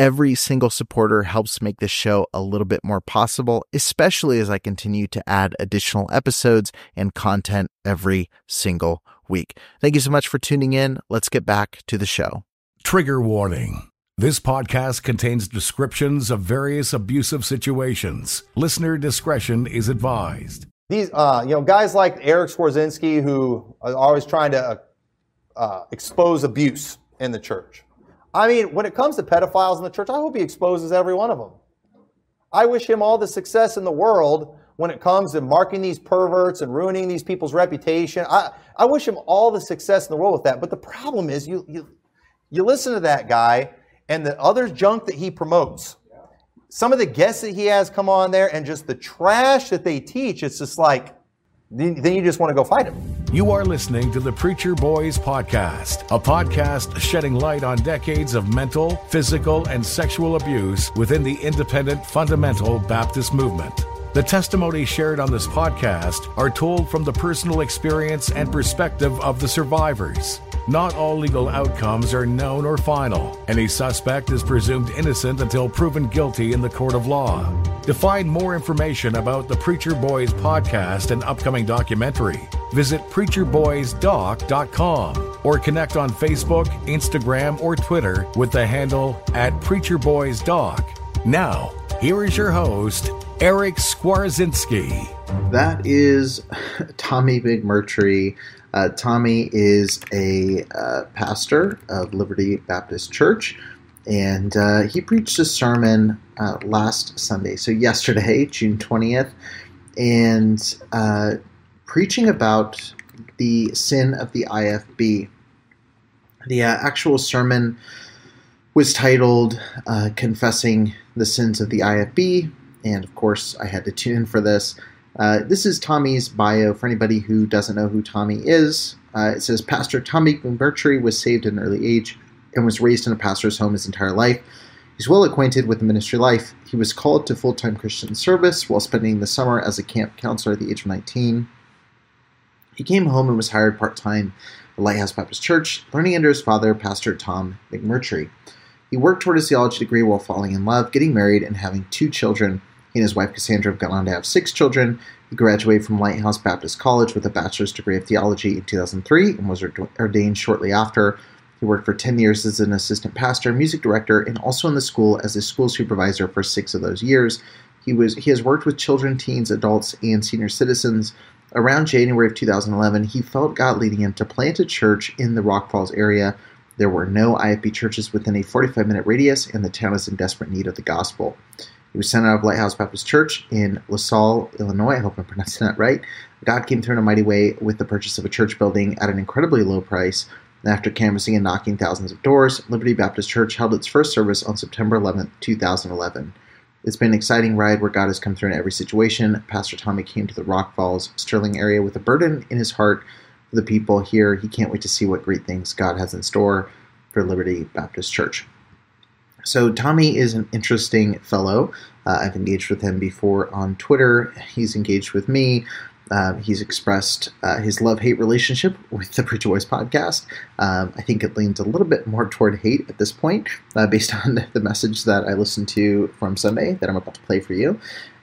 Every single supporter helps make this show a little bit more possible, especially as I continue to add additional episodes and content every single week. Thank you so much for tuning in. Let's get back to the show. Trigger warning. This podcast contains descriptions of various abusive situations. Listener discretion is advised. These, uh, you know, guys like Eric Skwarczynski who are always trying to uh, expose abuse in the church. I mean, when it comes to pedophiles in the church, I hope he exposes every one of them. I wish him all the success in the world when it comes to marking these perverts and ruining these people's reputation. I, I wish him all the success in the world with that. But the problem is, you, you, you listen to that guy and the other junk that he promotes. Some of the guests that he has come on there and just the trash that they teach, it's just like, then you just want to go fight him. You are listening to the Preacher Boys Podcast, a podcast shedding light on decades of mental, physical, and sexual abuse within the independent fundamental Baptist movement. The testimonies shared on this podcast are told from the personal experience and perspective of the survivors. Not all legal outcomes are known or final. Any suspect is presumed innocent until proven guilty in the court of law. To find more information about the Preacher Boys podcast and upcoming documentary, visit preacherboysdoc.com or connect on Facebook, Instagram, or Twitter with the handle at preacherboysdoc. Now, here is your host, Eric Skwarczynski. That is Tommy McMurtry. Uh, Tommy is a uh, pastor of Liberty Baptist Church, and uh, he preached a sermon uh, last Sunday, so yesterday, June 20th, and uh, preaching about the sin of the IFB. The uh, actual sermon was titled Confessing the Sins of the IFB and of course, I had to tune in for this. Uh, this is Tommy's bio. For anybody who doesn't know who Tommy is, uh, it says Pastor Tommy McMurtry was saved at an early age and was raised in a pastor's home his entire life. He's well acquainted with the ministry life. He was called to full time Christian service while spending the summer as a camp counselor at the age of 19. He came home and was hired part time at Lighthouse Baptist Church, learning under his father, Pastor Tom McMurtry. He worked toward his theology degree while falling in love, getting married, and having two children. He and his wife Cassandra have gone on to have six children. He graduated from Lighthouse Baptist College with a bachelor's degree of theology in 2003 and was ordained shortly after. He worked for 10 years as an assistant pastor, music director, and also in the school as a school supervisor for six of those years. He was he has worked with children, teens, adults, and senior citizens. Around January of 2011, he felt God leading him to plant a church in the Rock Falls area. There were no IFB churches within a 45 minute radius, and the town is in desperate need of the gospel. He was sent out of Lighthouse Baptist Church in LaSalle, Illinois. I hope I'm pronouncing that right. God came through in a mighty way with the purchase of a church building at an incredibly low price. After canvassing and knocking thousands of doors, Liberty Baptist Church held its first service on September 11, 2011. It's been an exciting ride where God has come through in every situation. Pastor Tommy came to the Rock Falls, Sterling area with a burden in his heart for the people here. He can't wait to see what great things God has in store for Liberty Baptist Church. So Tommy is an interesting fellow. Uh, I've engaged with him before on Twitter. He's engaged with me. Uh, he's expressed uh, his love-hate relationship with the Preacher Boys podcast. Um, I think it leans a little bit more toward hate at this point, uh, based on the message that I listened to from Sunday that I'm about to play for you.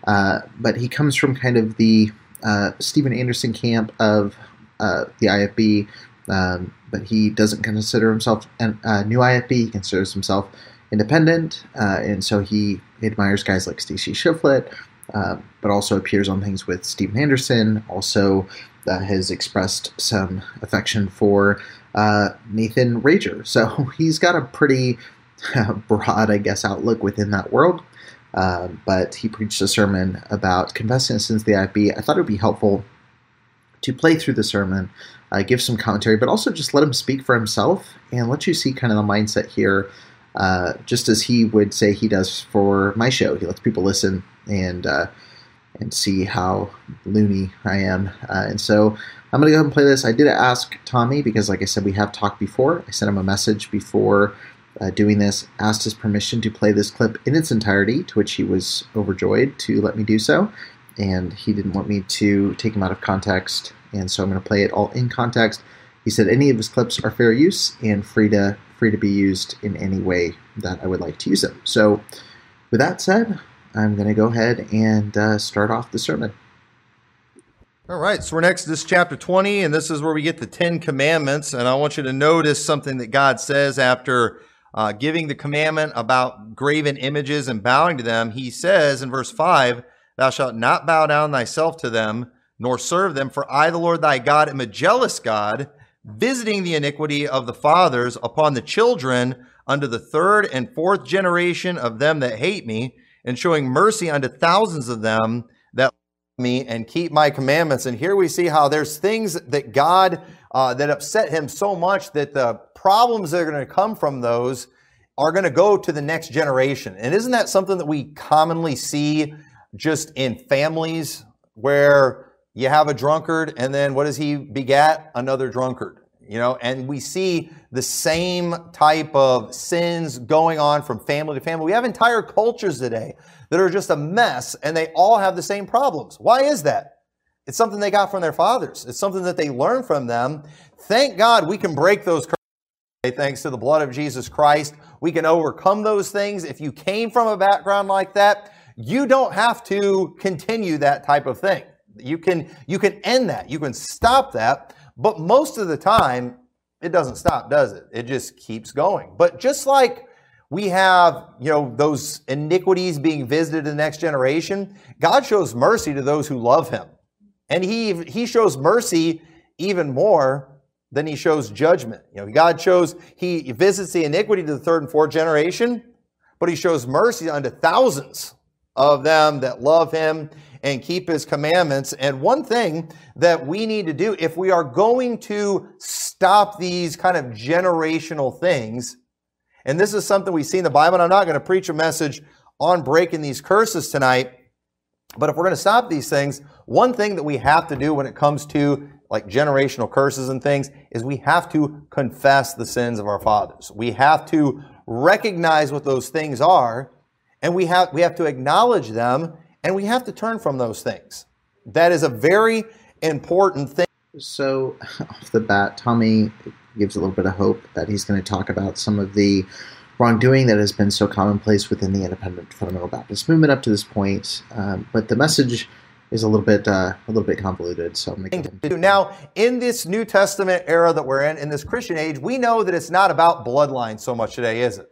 Uh, but he comes from kind of the uh, Steven Anderson camp of the IFB, um, but he doesn't consider himself a new IFB. He considers himself independent, uh, and so he admires guys like Stacy Shiflett, uh, but also appears on things with Steven Anderson. Also, uh, has expressed some affection for uh, Nathan Rager. So he's got a pretty broad, I guess, outlook within that world. Uh, but he preached a sermon about confessing sins the IFB. I thought it would be helpful to play through the sermon, uh, give some commentary, but also just let him speak for himself and let you see kind of the mindset here, uh, just as he would say he does for my show. He lets people listen and uh, and see how loony I am. Uh, and so I'm to go ahead and play this. I did ask Tommy because, like I said, we have talked before. I sent him a message before uh, doing this, asked his permission to play this clip in its entirety, to which he was overjoyed to let me do so. And he didn't want me to take him out of context, and so I'm going to play it all in context. He said any of his clips are fair use and free to free to be used in any way that I would like to use them. So, with that said, I'm going to go ahead and uh, start off the sermon. All right, so we're next to this chapter 20, and this is where we get the Ten Commandments. And I want you to notice something that God says after uh, giving the commandment about graven images and bowing to them. He says in verse 5 Thou shalt not bow down thyself to them, nor serve them, for I, the Lord thy God, am a jealous God, visiting the iniquity of the fathers upon the children unto the third and fourth generation of them that hate me and showing mercy unto thousands of them that love me and keep my commandments. And here we see how there's things that God uh, that upset him so much that the problems that are going to come from those are going to go to the next generation. And isn't that something that we commonly see just in families where you have a drunkard and then what does he begat? Another drunkard you know, and we see the same type of sins going on from family to family. We have entire cultures today that are just a mess and they all have the same problems. Why is that? It's something they got from their fathers. It's something that they learned from them. Thank God we can break those curses thanks to the blood of Jesus Christ. We can overcome those things. If you came from a background like that, you don't have to continue that type of thing. You can you can end that. You can stop that but most of the time, it doesn't stop, does it? It just keeps going. But just like we have, you know, those iniquities being visited to the next generation, God shows mercy to those who love him. And he, he shows mercy even more than he shows judgment. You know, God shows, he visits the iniquity to the third and fourth generation, but he shows mercy unto thousands of them that love him and keep his commandments. And one thing that we need to do if we are going to stop these kind of generational things, and this is something we see in the Bible, and I'm not going to preach a message on breaking these curses tonight, but if we're going to stop these things, one thing that we have to do when it comes to like generational curses and things is we have to confess the sins of our fathers. We have to recognize what those things are and we have we have to acknowledge them and we have to turn from those things. That is a very important thing. So, off the bat, Tommy gives a little bit of hope that he's going to talk about some of the wrongdoing that has been so commonplace within the independent fundamental Baptist movement up to this point. Um, but the message is a little bit uh, a little bit convoluted. So now, in this New Testament era that we're in, in this Christian age, we know that it's not about bloodline so much today, is it?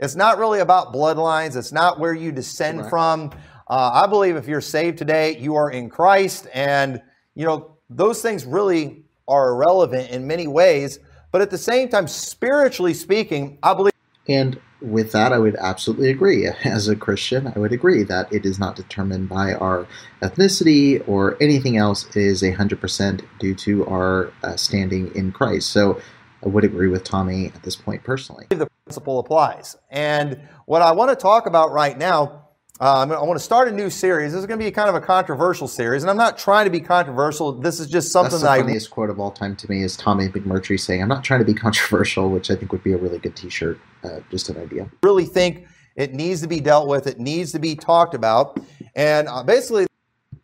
It's not really about bloodlines. It's not where you descend right. from. Uh, I believe if you're saved today, you are in Christ, and you know those things really are irrelevant in many ways. But at the same time, spiritually speaking, I believe. And with that, I would absolutely agree. As a Christian, I would agree that it is not determined by our ethnicity or anything else. It is a hundred percent due to our uh, standing in Christ. So I would agree with Tommy at this point personally. The principle applies. And what I want to talk about right now, um, I want to start a new series. This is going to be kind of a controversial series, and I'm not trying to be controversial. This is just something That's the that funniest quote of all time to me is Tommy McMurtry saying, "I'm not trying to be controversial," which I think would be a really good T-shirt. Uh, just an idea. Really think it needs to be dealt with. It needs to be talked about, and uh, basically,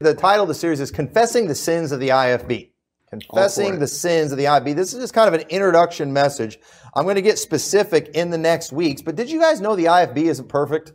the title of the series is "Confessing the Sins of the IFB." confessing the sins of the IB. This is just kind of an introduction message. I'm going to get specific in the next weeks, but did you guys know the IFB isn't perfect?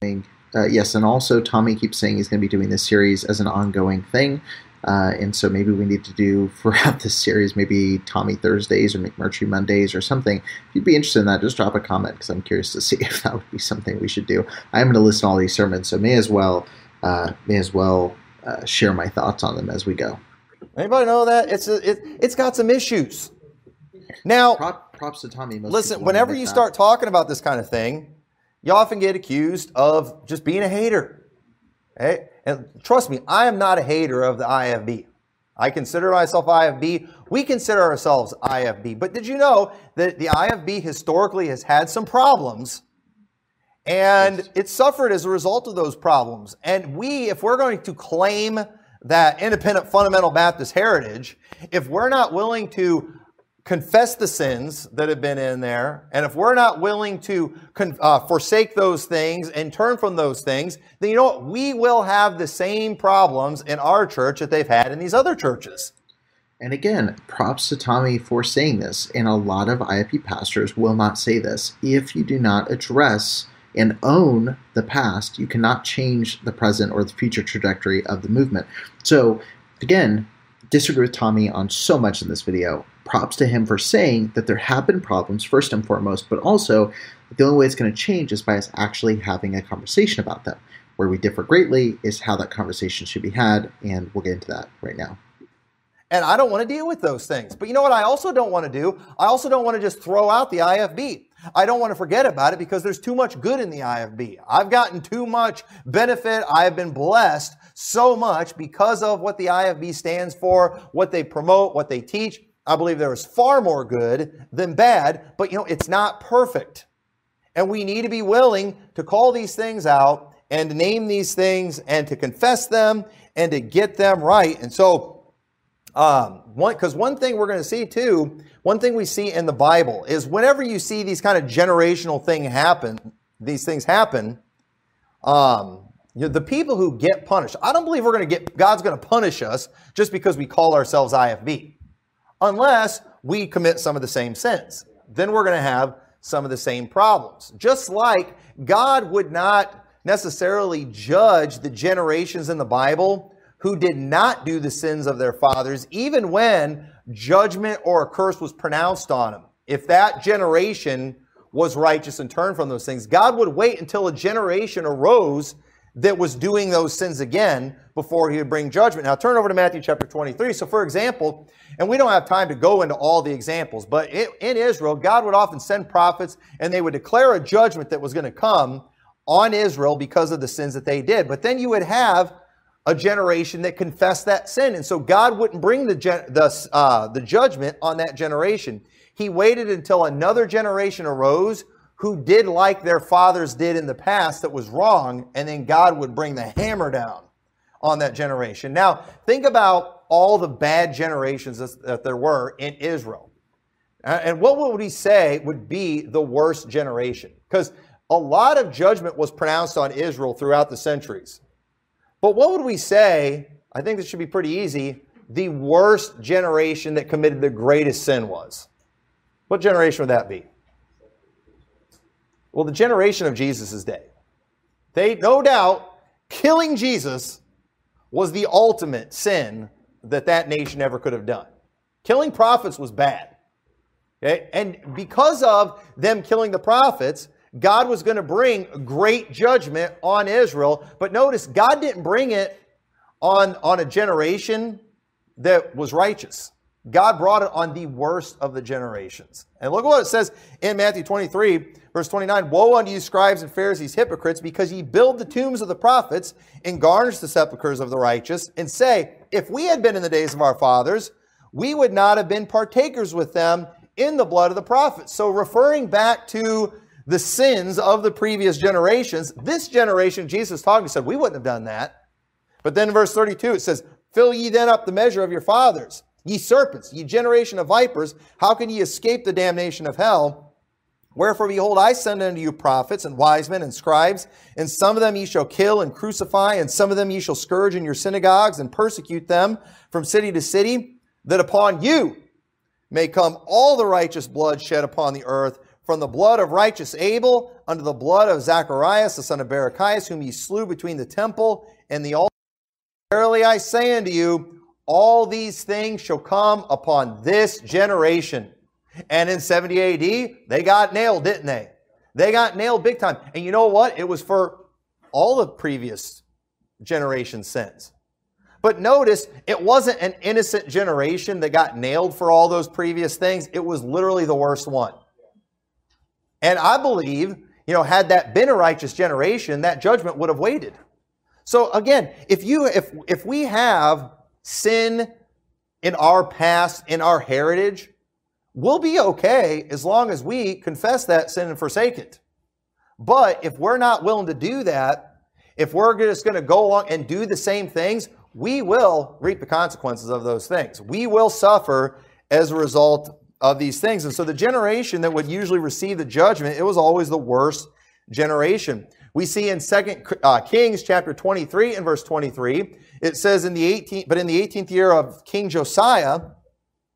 Uh, yes, and also Tommy keeps saying he's going to be doing this series as an ongoing thing. Uh, and so maybe we need to do throughout this series, maybe Tommy Thursdays or McMurtry Mondays or something. If you'd be interested in that, just drop a comment because I'm curious to see if that would be something we should do. I'm going to listen to all these sermons, so may as well uh, may as well uh, share my thoughts on them as we go. Anybody know that it's a, it, it's got some issues. Now, Prop, props to Tommy. Most listen, whenever you that. start talking about this kind of thing, you often get accused of just being a hater. Okay? And trust me, I am not a hater of the IFB. I consider myself IFB. We consider ourselves IFB. But did you know that the IFB historically has had some problems and Yes. it suffered as a result of those problems? And we, if we're going to claim that independent fundamental Baptist heritage, if we're not willing to confess the sins that have been in there, and if we're not willing to uh, forsake those things and turn from those things, then you know what? We will have the same problems in our church that they've had in these other churches. And again, props to Tommy for saying this. And a lot of IFB pastors will not say this. If you do not address and own the past, you cannot change the present or the future trajectory of the movement. So, again, disagree with Tommy on so much in this video. Props to him for saying that there have been problems, first and foremost, but also the only way it's going to change is by us actually having a conversation about them. Where we differ greatly is how that conversation should be had, and we'll get into that right now. And I don't want to deal with those things. But you know what I also don't want to do? I also don't want to just throw out the IFB. I don't want to forget about it because there's too much good in the IFB. I've gotten too much benefit. I've been blessed so much because of what the IFB stands for, what they promote, what they teach. I believe there is far more good than bad, but you know, it's not perfect. And we need to be willing to call these things out and name these things and to confess them and to get them right. And so, um, one because one thing we're going to see too, one thing we see in the Bible is whenever you see these kind of generational thing happen, these things happen, um, you know, the people who get punished. I don't believe we're going to get God's going to punish us just because we call ourselves IFB, unless we commit some of the same sins. Then we're going to have some of the same problems. Just like God would not necessarily judge the generations in the Bible who did not do the sins of their fathers, even when judgment or a curse was pronounced on them. If that generation was righteous and turned from those things, God would wait until a generation arose that was doing those sins again before he would bring judgment. Now turn over to Matthew chapter 23. So for example, and we don't have time to go into all the examples, but in Israel, God would often send prophets and they would declare a judgment that was going to come on Israel because of the sins that they did. But then you would have a generation that confessed that sin. And so God wouldn't bring the, the, uh, the judgment on that generation. He waited until another generation arose who did like their fathers did in the past that was wrong, and then God would bring the hammer down on that generation. Now, think about all the bad generations that there were in Israel. Uh, and what would he say would be the worst generation? Because a lot of judgment was pronounced on Israel throughout the centuries. But what would we say? I think this should be pretty easy. The worst generation that committed the greatest sin was. What generation would that be? Well, the generation of Jesus' day. They, no doubt, killing Jesus was the ultimate sin that that nation ever could have done. Killing prophets was bad. Okay? And because of them killing the prophets, God was going to bring great judgment on Israel. But notice, God didn't bring it on, on a generation that was righteous. God brought it on the worst of the generations. And look at what it says in Matthew 23, verse 29 Woe unto you, scribes and Pharisees, hypocrites, because ye build the tombs of the prophets and garnish the sepulchres of the righteous, and say, If we had been in the days of our fathers, we would not have been partakers with them in the blood of the prophets. So, referring back to the sins of the previous generations, this generation, Jesus talking, said, We wouldn't have done that. But then in verse 32, it says, Fill ye then up the measure of your fathers. Ye serpents, ye generation of vipers, how can ye escape the damnation of hell? Wherefore, behold, I send unto you prophets and wise men and scribes, and some of them ye shall kill and crucify, and some of them ye shall scourge in your synagogues and persecute them from city to city, that upon you may come all the righteous blood shed upon the earth, from the blood of righteous Abel unto the blood of Zacharias, the son of Barachias, whom ye slew between the temple and the altar. Verily I say unto you, all these things shall come upon this generation. And in 70 AD, they got nailed, didn't they? They got nailed big time. And you know what? It was for all the previous generation sins. But notice, it wasn't an innocent generation that got nailed for all those previous things. It was literally the worst one. And I believe, you know, had that been a righteous generation, that judgment would have waited. So again, if you if if we have sin in our past, in our heritage, we'll be okay as long as we confess that sin and forsake it. But if we're not willing to do that, if we're just going to go along and do the same things, we will reap the consequences of those things. We will suffer as a result of these things. And so the generation that would usually receive the judgment, it was always the worst generation. We see in Second uh, Kings chapter 23 and verse 23, it says in the 18th, but in the 18th year of King Josiah,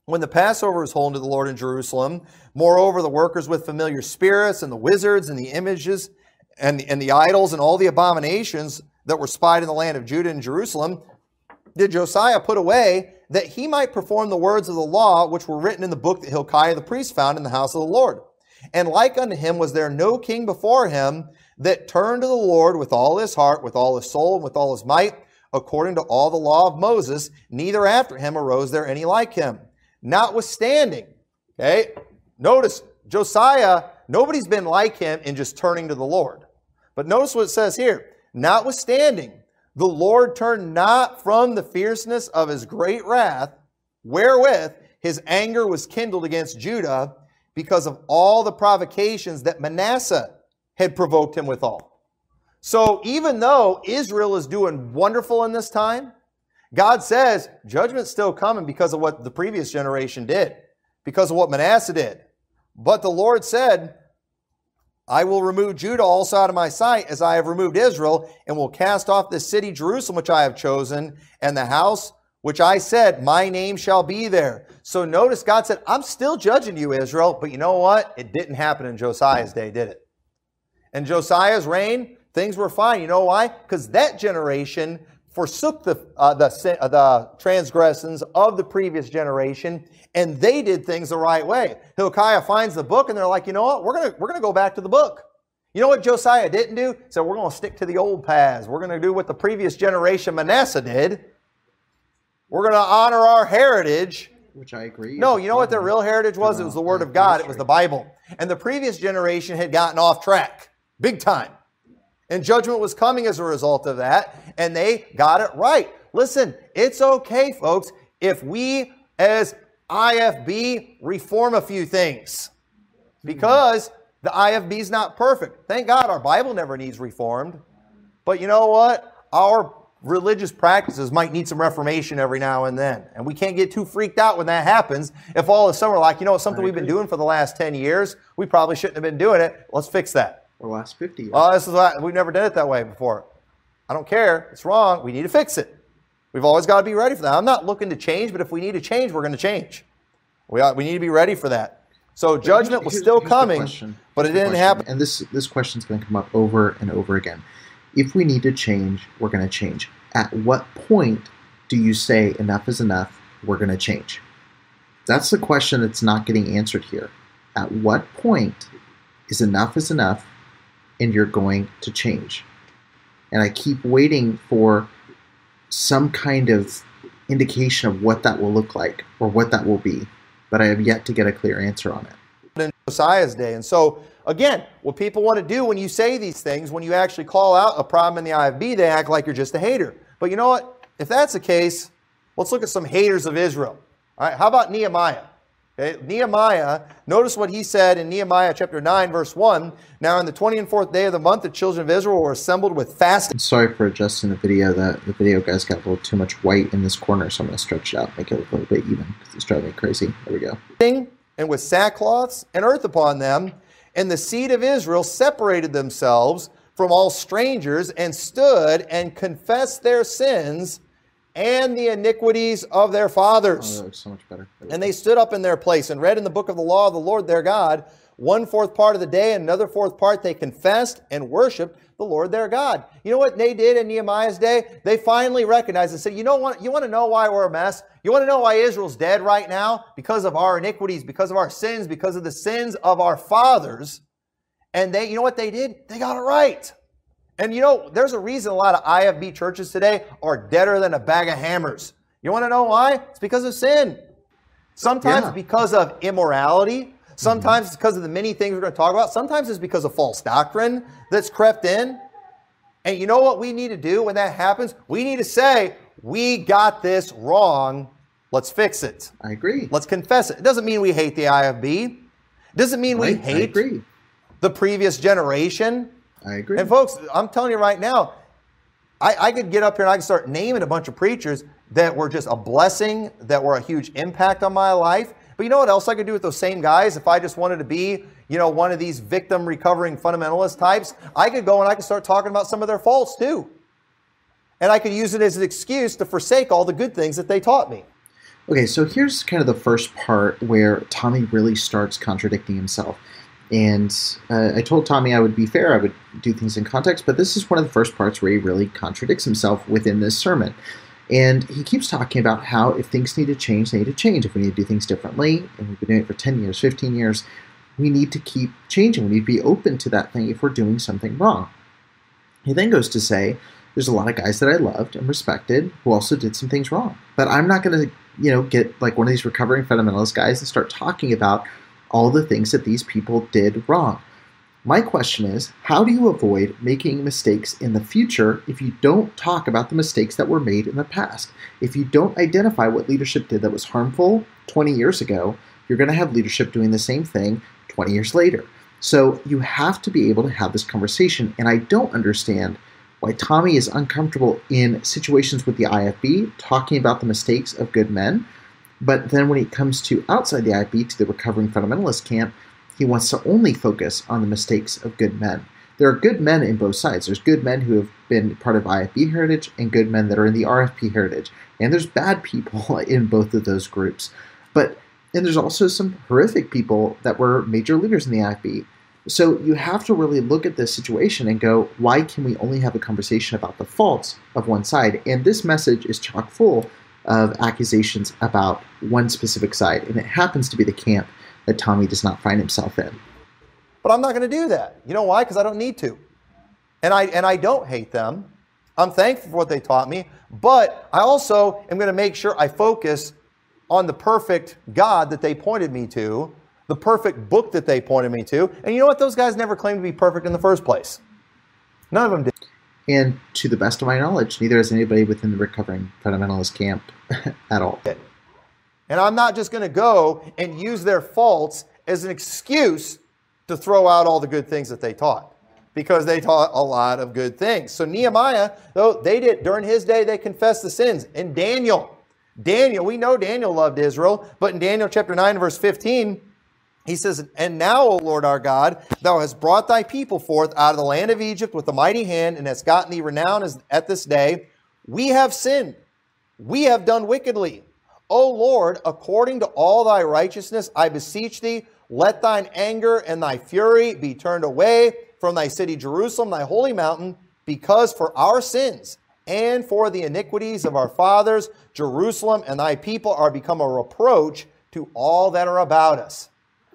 when the Passover was holding to the Lord in Jerusalem, moreover, the workers with familiar spirits and the wizards and the images and the, and the idols and all the abominations that were spied in the land of Judah and Jerusalem, did Josiah put away that he might perform the words of the law which were written in the book that Hilkiah the priest found in the house of the Lord. And like unto him was there no king before him that turned to the Lord with all his heart, with all his soul, and with all his might, according to all the law of Moses, neither after him arose there any like him. Notwithstanding, okay, notice Josiah, nobody's been like him in just turning to the Lord. But notice what it says here. Notwithstanding, the Lord turned not from the fierceness of his great wrath, wherewith his anger was kindled against Judah, because of all the provocations that Manasseh had provoked him withal. So even though Israel is doing wonderful in this time, God says judgment's still coming because of what the previous generation did, because of what Manasseh did. But the Lord said, I will remove Judah also out of my sight as I have removed Israel, and will cast off this city, Jerusalem, which I have chosen, and the house which I said, My name shall be there. So notice God said, I'm still judging you, Israel, but you know what? It didn't happen in Josiah's day, did it? In Josiah's reign, things were fine. You know why? Because that generation forsook the, uh, the, uh, the transgressions of the previous generation and they did things the right way. Hilkiah finds the book and they're like, you know what? We're going we're going to go back to the book. You know what Josiah didn't do? He said, we're going to stick to the old paths. We're going to do what the previous generation Manasseh did. We're going to honor our heritage. Which I agree. No, you know what their real heritage was? It was the Word of God. It was the Bible. And the previous generation had gotten off track big time. And judgment was coming as a result of that, and they got it right. Listen, it's okay, folks, if we as IFB reform a few things hmm. because the IFB is not perfect. Thank God our Bible never needs reformed. But you know what? Our religious practices might need some reformation every now and then. And we can't get too freaked out when that happens. If all of a sudden we're like, you know, something we've been doing for the last 10 years, we probably shouldn't have been doing it. Let's fix that. Or last 50 years. Well, this is we've never done it that way before. I don't care. It's wrong. We need to fix it. We've always got to be ready for that. I'm not looking to change, but if we need to change, we're going to change. We, ought, we need to be ready for that. So judgment was still coming, but it didn't happen. And this this question is going to come up over and over again. If we need to change, we're going to change at what point do you say enough is enough? We're going to change. That's the question that's not getting answered here. At what point is enough is enough and you're going to change? And I keep waiting for some kind of indication of what that will look like or what that will be, but I have yet to get a clear answer on it. In Josiah's day. And so, again, what people want to do when you say these things, when you actually call out a problem in the IFB, they act like you're just a hater. But you know what? If that's the case, let's look at some haters of Israel. All right, how about Nehemiah? Okay, Nehemiah, notice what he said in Nehemiah chapter 9, verse 1. Now, on the 20 and fourth day of the month, the children of Israel were assembled with fasting. Sorry for adjusting the video. The, the video guys got a little too much white in this corner, so I'm going to stretch it out, make it look a little bit even because it's driving me crazy. There we go. And with sackcloths and earth upon them, and the seed of Israel separated themselves from all strangers and stood and confessed their sins and the iniquities of their fathers. Oh, so much better. And they stood up in their place and read in the book of the law of the Lord their God. One fourth part of the day and another fourth part they confessed and worshiped the Lord their God. You know what they did in Nehemiah's day? They finally recognized and said, You know what? You want to know why we're a mess? You want to know why Israel's dead right now? Because of our iniquities, because of our sins, because of the sins of our fathers. And they, you know what they did? They got it right. And you know, there's a reason a lot of IFB churches today are deader than a bag of hammers. You want to know why? It's because of sin. Sometimes Yeah. because of immorality. Mm-hmm. Sometimes it's because of the many things we're going to talk about. Sometimes it's because of false doctrine that's crept in. And you know what we need to do when that happens? We need to say, we got this wrong. Let's fix it. I agree. Let's confess it. It doesn't mean we hate the IFB. It doesn't mean we Right? I hate agree. the previous generation. I agree. And folks, I'm telling you right now, I, I could get up here and I could start naming a bunch of preachers that were just a blessing, that were a huge impact on my life. But you know what else I could do with those same guys if I just wanted to be, you know, one of these victim recovering fundamentalist types? I could go and I could start talking about some of their faults too. And I could use it as an excuse to forsake all the good things that they taught me. Okay, so here's kind of the first part where Tommy really starts contradicting himself. And uh, I told Tommy I would be fair, I would do things in context, but this is one of the first parts where he really contradicts himself within this sermon. And he keeps talking about how if things need to change, they need to change. If we need to do things differently, and we've been doing it for 10 years, 15 years, we need to keep changing. We need to be open to that thing if we're doing something wrong. He then goes to say, there's a lot of guys that I loved and respected who also did some things wrong. But I'm not going to, you know, get like one of these recovering fundamentalist guys and start talking about all the things that these people did wrong. My question is, how do you avoid making mistakes in the future if you don't talk about the mistakes that were made in the past? If you don't identify what leadership did that was harmful 20 years ago, you're going to have leadership doing the same thing 20 years later. So you have to be able to have this conversation. And I don't understand why Tommy is uncomfortable in situations with the IFB talking about the mistakes of good men. But then when it comes to outside the IFB, to the recovering fundamentalist camp, he wants to only focus on the mistakes of good men. There are good men in both sides. There's good men who have been part of IFB heritage and good men that are in the RFP heritage. And there's bad people in both of those groups. But and there's also some horrific people that were major leaders in the IFB. So you have to really look at this situation and go, why can we only have a conversation about the faults of one side? And this message is chock full of accusations about one specific side, and it happens to be the camp that Tommy does not find himself in. But I'm not going to do that. You know why? Because I don't need to. And I and I don't hate them. I'm thankful for what they taught me, but I also am going to make sure I focus on the perfect God that they pointed me to, the perfect book that they pointed me to. And you know what? Those guys never claimed to be perfect in the first place. None of them did. And to the best of my knowledge, neither has anybody within the recovering fundamentalist camp at all. And I'm not just going to go and use their faults as an excuse to throw out all the good things that they taught because they taught a lot of good things. So Nehemiah, though they did during his day they confessed the sins. And Daniel, Daniel, we know Daniel loved Israel, but in Daniel chapter 9 verse 15, he says, And now, O Lord our God, thou hast brought thy people forth out of the land of Egypt with a mighty hand, and hast gotten thee renown at this day. We have sinned. We have done wickedly. O Lord, according to all thy righteousness, I beseech thee, let thine anger and thy fury be turned away from thy city Jerusalem, thy holy mountain, because for our sins and for the iniquities of our fathers, Jerusalem and thy people are become a reproach to all that are about us.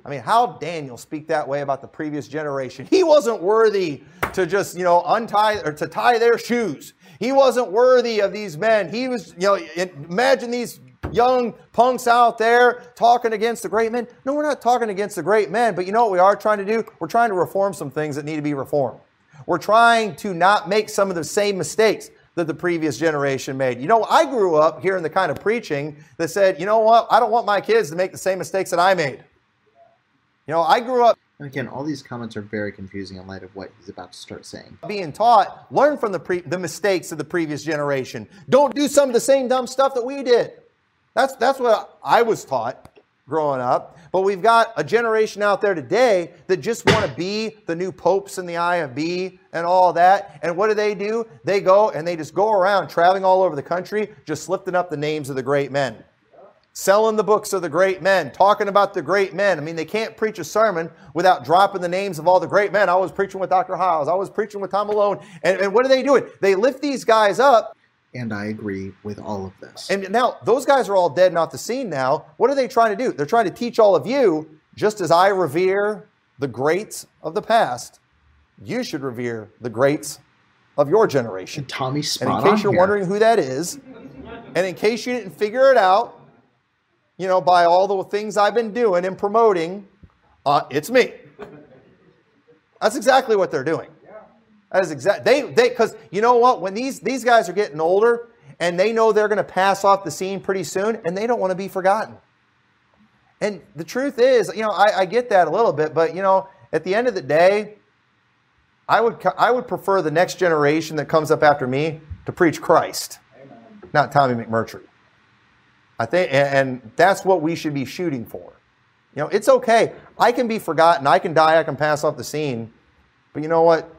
I mean, how Daniel speak that way about the previous generation? He wasn't worthy to just, you know, untie or to tie their shoes. He wasn't worthy of these men. He was, you know, imagine these young punks out there talking against the great men. No, we're not talking against the great men, but you know what we are trying to do? We're trying to reform some things that need to be reformed. We're trying to not make some of the same mistakes that the previous generation made. You know, I grew up hearing the kind of preaching that said, you know what, I don't want my kids to make the same mistakes that I made. You know, I grew up Again, all these comments are very confusing in light of what he's about to start saying. being taught, learn from the, pre- the mistakes of the previous generation. Don't do some of the same dumb stuff that we did. That's, that's what I was taught growing up. But we've got a generation out there today that just want to be the new popes in the IFB and all that. And what do they do? They go and they just go around traveling all over the country, just lifting up the names of the great men selling the books of the great men, talking about the great men. I mean, they can't preach a sermon without dropping the names of all the great men. I was preaching with Dr. Hyles. I was preaching with Tom Malone. And, and what are they doing? They lift these guys up. And I agree with all of this. And now those guys are all dead and off the scene now. What are they trying to do? They're trying to teach all of you, just as I revere the greats of the past, you should revere the greats of your generation. And Tommy's spot And in case you're here. wondering who that is, and in case you didn't figure it out, you know, by all the things I've been doing and promoting, uh, it's me. That's exactly what they're doing. That is exact. They they because you know what? When these these guys are getting older and they know they're going to pass off the scene pretty soon, and they don't want to be forgotten. And the truth is, you know, I, I get that a little bit, but you know, at the end of the day, I would I would prefer the next generation that comes up after me to preach Christ, not Tommy McMurtry. I think, and, that's what we should be shooting for. You know, it's okay. I can be forgotten. I can die. I can pass off the scene. But you know what?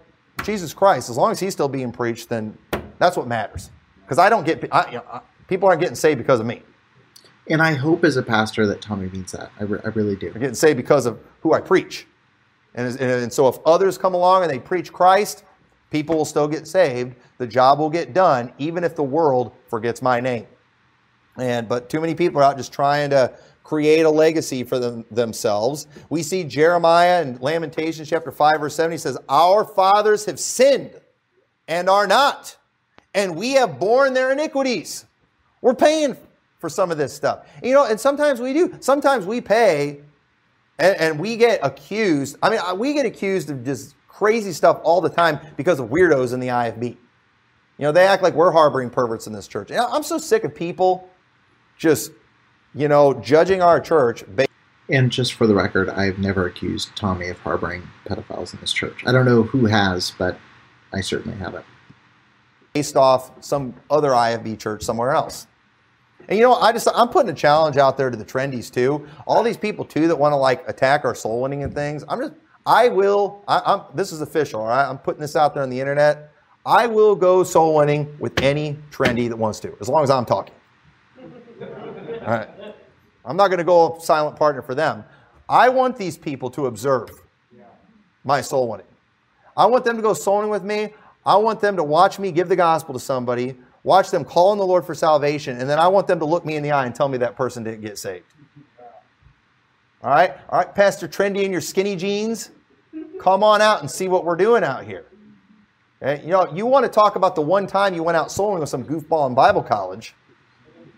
Jesus Christ, as long as he's still being preached, then that's what matters. Because I don't get I, you know, people aren't getting saved because of me. And I hope as a pastor that Tommy means that. I, re- I really do. They're getting saved because of who I preach. And, and so if others come along and they preach Christ, people will still get saved. The job will get done, even if the world forgets my name. And but too many people are out just trying to create a legacy for them, themselves. We see Jeremiah in Lamentations chapter 5, verse 7, he says, Our fathers have sinned and are not, and we have borne their iniquities. We're paying for some of this stuff. You know, and sometimes we do. Sometimes we pay and, and we get accused. I mean, we get accused of just crazy stuff all the time because of weirdos in the IFB. You know, they act like we're harboring perverts in this church. I'm so sick of people just, you know, judging our church based And just for the record, I've never accused Tommy of harboring pedophiles in this church. I don't know who has, but I certainly haven't. based off some other IFB church somewhere else. And you know, I just I'm putting a challenge out there to the trendies too. All these people too that want to like attack our soul winning and things. I'm just I will. I, I'm this is official. All right, I'm putting this out there on the internet. I will go soul winning with any trendy that wants to, as long as I'm talking. Right. I'm not going to go silent partner for them. I want these people to observe my soul winning. I want them to go soul winning with me. I want them to watch me give the gospel to somebody, watch them call on the Lord for salvation, and then I want them to look me in the eye and tell me that person didn't get saved. All right? All right, Pastor Trendy in your skinny jeans, come on out and see what we're doing out here. Okay? You know, you want to talk about the one time you went out soul winning with some goofball in Bible college.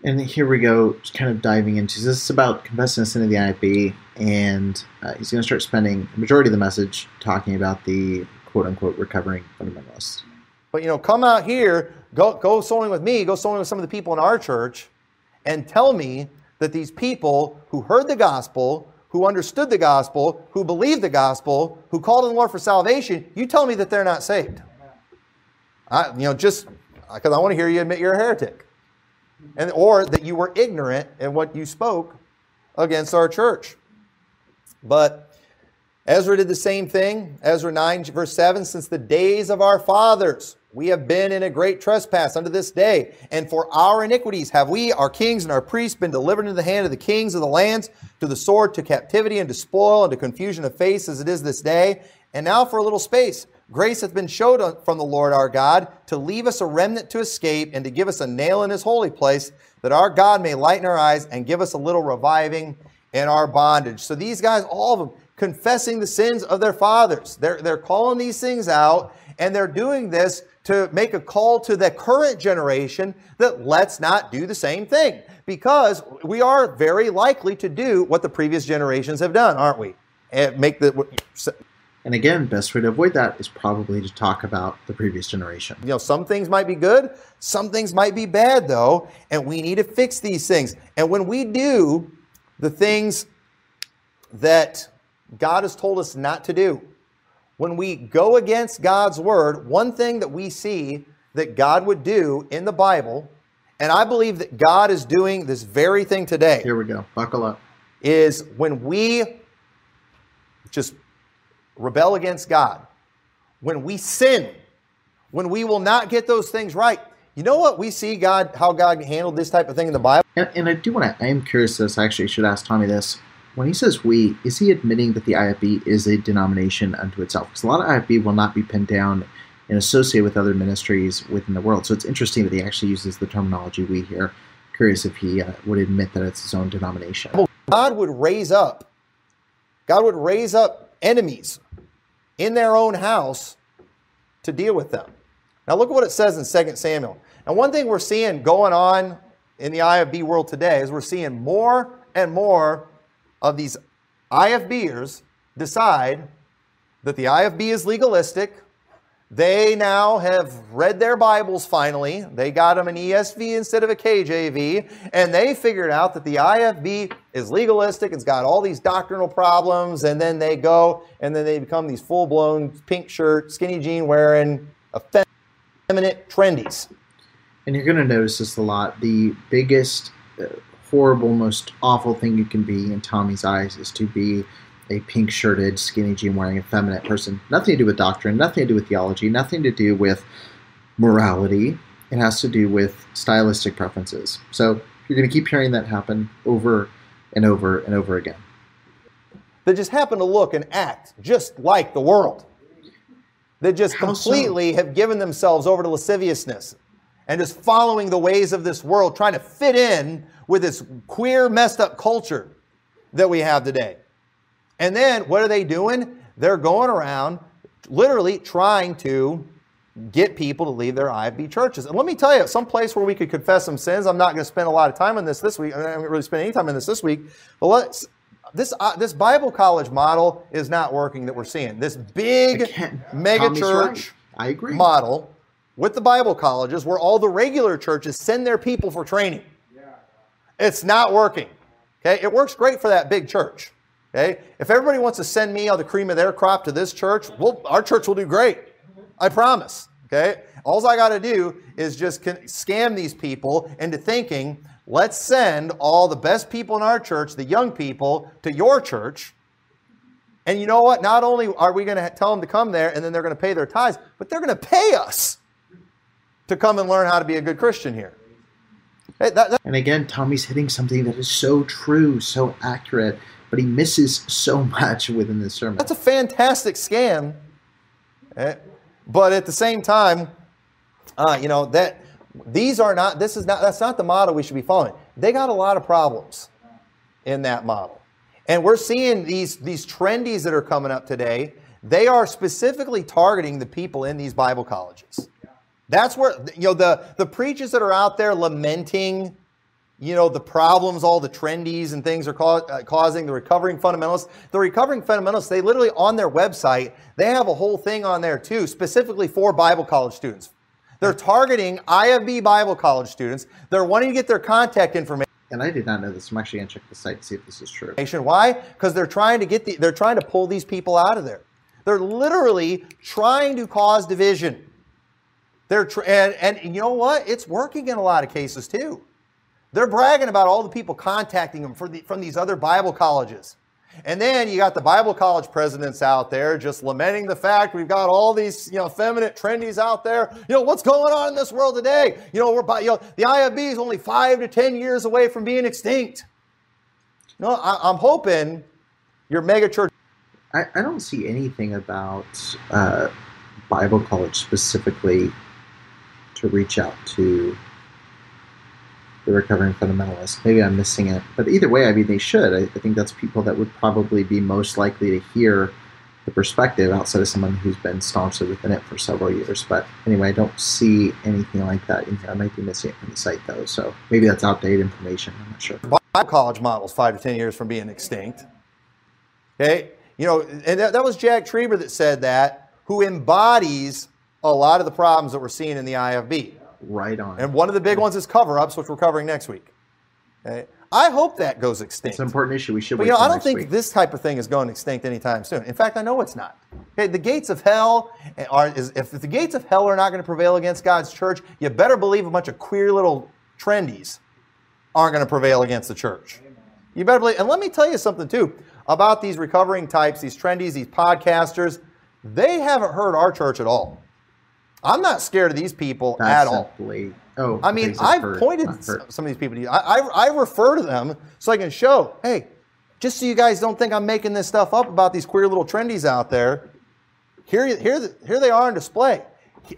And here we go, kind of diving into this is about confessing the sin of the IB, and uh, he's going to start spending the majority of the message talking about the quote unquote recovering fundamentalists. But you know, come out here, go go souling with me, go souling with some of the people in our church, and tell me that these people who heard the gospel, who understood the gospel, who believed the gospel, who called on the Lord for salvation, you tell me that they're not saved. I, you know, just because I want to hear you admit you're a heretic, and or that you were ignorant in what you spoke against our church. But Ezra did the same thing. Ezra 9, verse 7 Since the days of our fathers, we have been in a great trespass unto this day. And for our iniquities have we, our kings and our priests, been delivered into the hand of the kings of the lands, to the sword, to captivity, and to spoil, and to confusion of face, as it is this day. And now for a little space, grace hath been showed from the Lord our God to leave us a remnant to escape, and to give us a nail in his holy place, that our God may lighten our eyes and give us a little reviving in our bondage. So these guys, all of them, confessing the sins of their fathers. They're, they're calling these things out, and they're doing this to make a call to the current generation that let's not do the same thing. Because we are very likely to do what the previous generations have done, aren't we? And make the And again, best way to avoid that is probably to talk about the previous generation. You know, some things might be good, some things might be bad, though, and we need to fix these things. And when we do the things that God has told us not to do, when we go against God's word, one thing that we see that God would do in the Bible, and I believe that God is doing this very thing today, Here we go. Buckle up. is when we just rebel against God, when we sin, when we will not get those things right. You know what we see God how God handled this type of thing in the Bible? And, and I do want to, I am curious this. I actually should ask Tommy this. When he says we, is he admitting that the IFB is a denomination unto itself? Because a lot of IFB will not be pinned down and associated with other ministries within the world. So it's interesting that he actually uses the terminology we here. Curious if he uh, would admit that it's his own denomination. God would raise up God would raise up enemies in their own house to deal with them. Now look at what it says in 2 Samuel. And one thing we're seeing going on in the IFB world today is we're seeing more and more of these IFBers decide that the IFB is legalistic. They now have read their Bibles finally. They got them an ESV instead of a KJV, and they figured out that the IFB is legalistic. It's got all these doctrinal problems, and then they go and then they become these full blown pink shirt, skinny jean wearing, effeminate trendies. And you're going to notice this a lot. The biggest, uh, horrible, most awful thing you can be in Tommy's eyes is to be a pink shirted, skinny jean wearing, effeminate person. Nothing to do with doctrine, nothing to do with theology, nothing to do with morality. It has to do with stylistic preferences. So you're going to keep hearing that happen over and over and over again. That just happen to look and act just like the world. That just How so? completely have given themselves over to lasciviousness and just following the ways of this world, trying to fit in with this queer, messed up culture that we have today. And then what are they doing? They're going around literally trying to get people to leave their IFB churches. And let me tell you, some place where we could confess some sins. I'm not going to spend a lot of time on this this week. I haven't really spent any time on this this week. But let's. This, uh, this Bible college model is not working that we're seeing. This big mega church right. Model with the Bible colleges where all the regular churches send their people for training. It's not working. Okay, it works great for that big church. Okay, if everybody wants to send me all the cream of their crop to this church, well, our church will do great. I promise. Okay, all I got to do is just scam these people into thinking, let's send all the best people in our church, the young people, to your church. And you know what? Not only are we going to tell them to come there and then they're going to pay their tithes, but they're going to pay us to come and learn how to be a good Christian here. Hey, that- that- And again, Tommy's hitting something that is so true, so accurate, but he misses so much within the sermon. That's a fantastic scam. Eh, But at the same time, uh, you know, that these are not, this is not, that's not the model we should be following. They got a lot of problems in that model. And we're seeing these, these trendies that are coming up today, they are specifically targeting the people in these Bible colleges. That's where, you know, the, the preachers that are out there lamenting you know, the problems all the trendies and things are ca- uh, causing, the recovering fundamentalists. The recovering fundamentalists, they literally on their website, they have a whole thing on there too, specifically for Bible college students. They're targeting IFB Bible college students. They're wanting to get their contact information. and I did not know this. I'm actually going to check the site to see if this is true. Why? Because they're trying to get the, they're trying to pull these people out of there. They're literally trying to cause division. They're tr- and, and you know what? It's working in a lot of cases too. They're bragging about all the people contacting them the, from these other Bible colleges. And then you got the Bible college presidents out there just lamenting the fact we've got all these, you know, feminine trendies out there. You know, what's going on in this world today? You know, we're, by- you know, the IFB is only five to 10 years away from being extinct. Know, I, I'm hoping your mega church I, I don't see anything about uh, Bible college specifically to reach out to the recovering fundamentalists. Maybe I'm missing it, but either way, I mean, they should. I, I think that's people that would probably be most likely to hear the perspective outside of someone who's been staunchly within it for several years. But anyway, I don't see anything like that in here. I might be missing it from the site though, so maybe that's outdated information. I'm not sure. Bible college models five to 10 years from being extinct. Okay? You know, and that, that was Jack Trieber that said that, who embodies a lot of the problems that we're seeing in the IFB. Right on. And one of the big ones is cover ups, which we're covering next week. Okay? I hope that goes extinct. It's an important issue. We should. But you know, I don't think week. this type of thing is going extinct anytime soon. In fact, I know it's not. Okay, the gates of hell are is if the gates of hell are not going to prevail against God's church, you better believe a bunch of queer little trendies aren't going to prevail against the church. You better believe. And let me tell you something too about these recovering types, these trendies, these podcasters. They haven't heard our church at all. I'm not scared of these people That's at all. Oh, I mean, I've heard, pointed some of these people to you. I, I, I refer to them so I can show, hey, just so you guys don't think I'm making this stuff up about these queer little trendies out there. Here, here, here they are on display.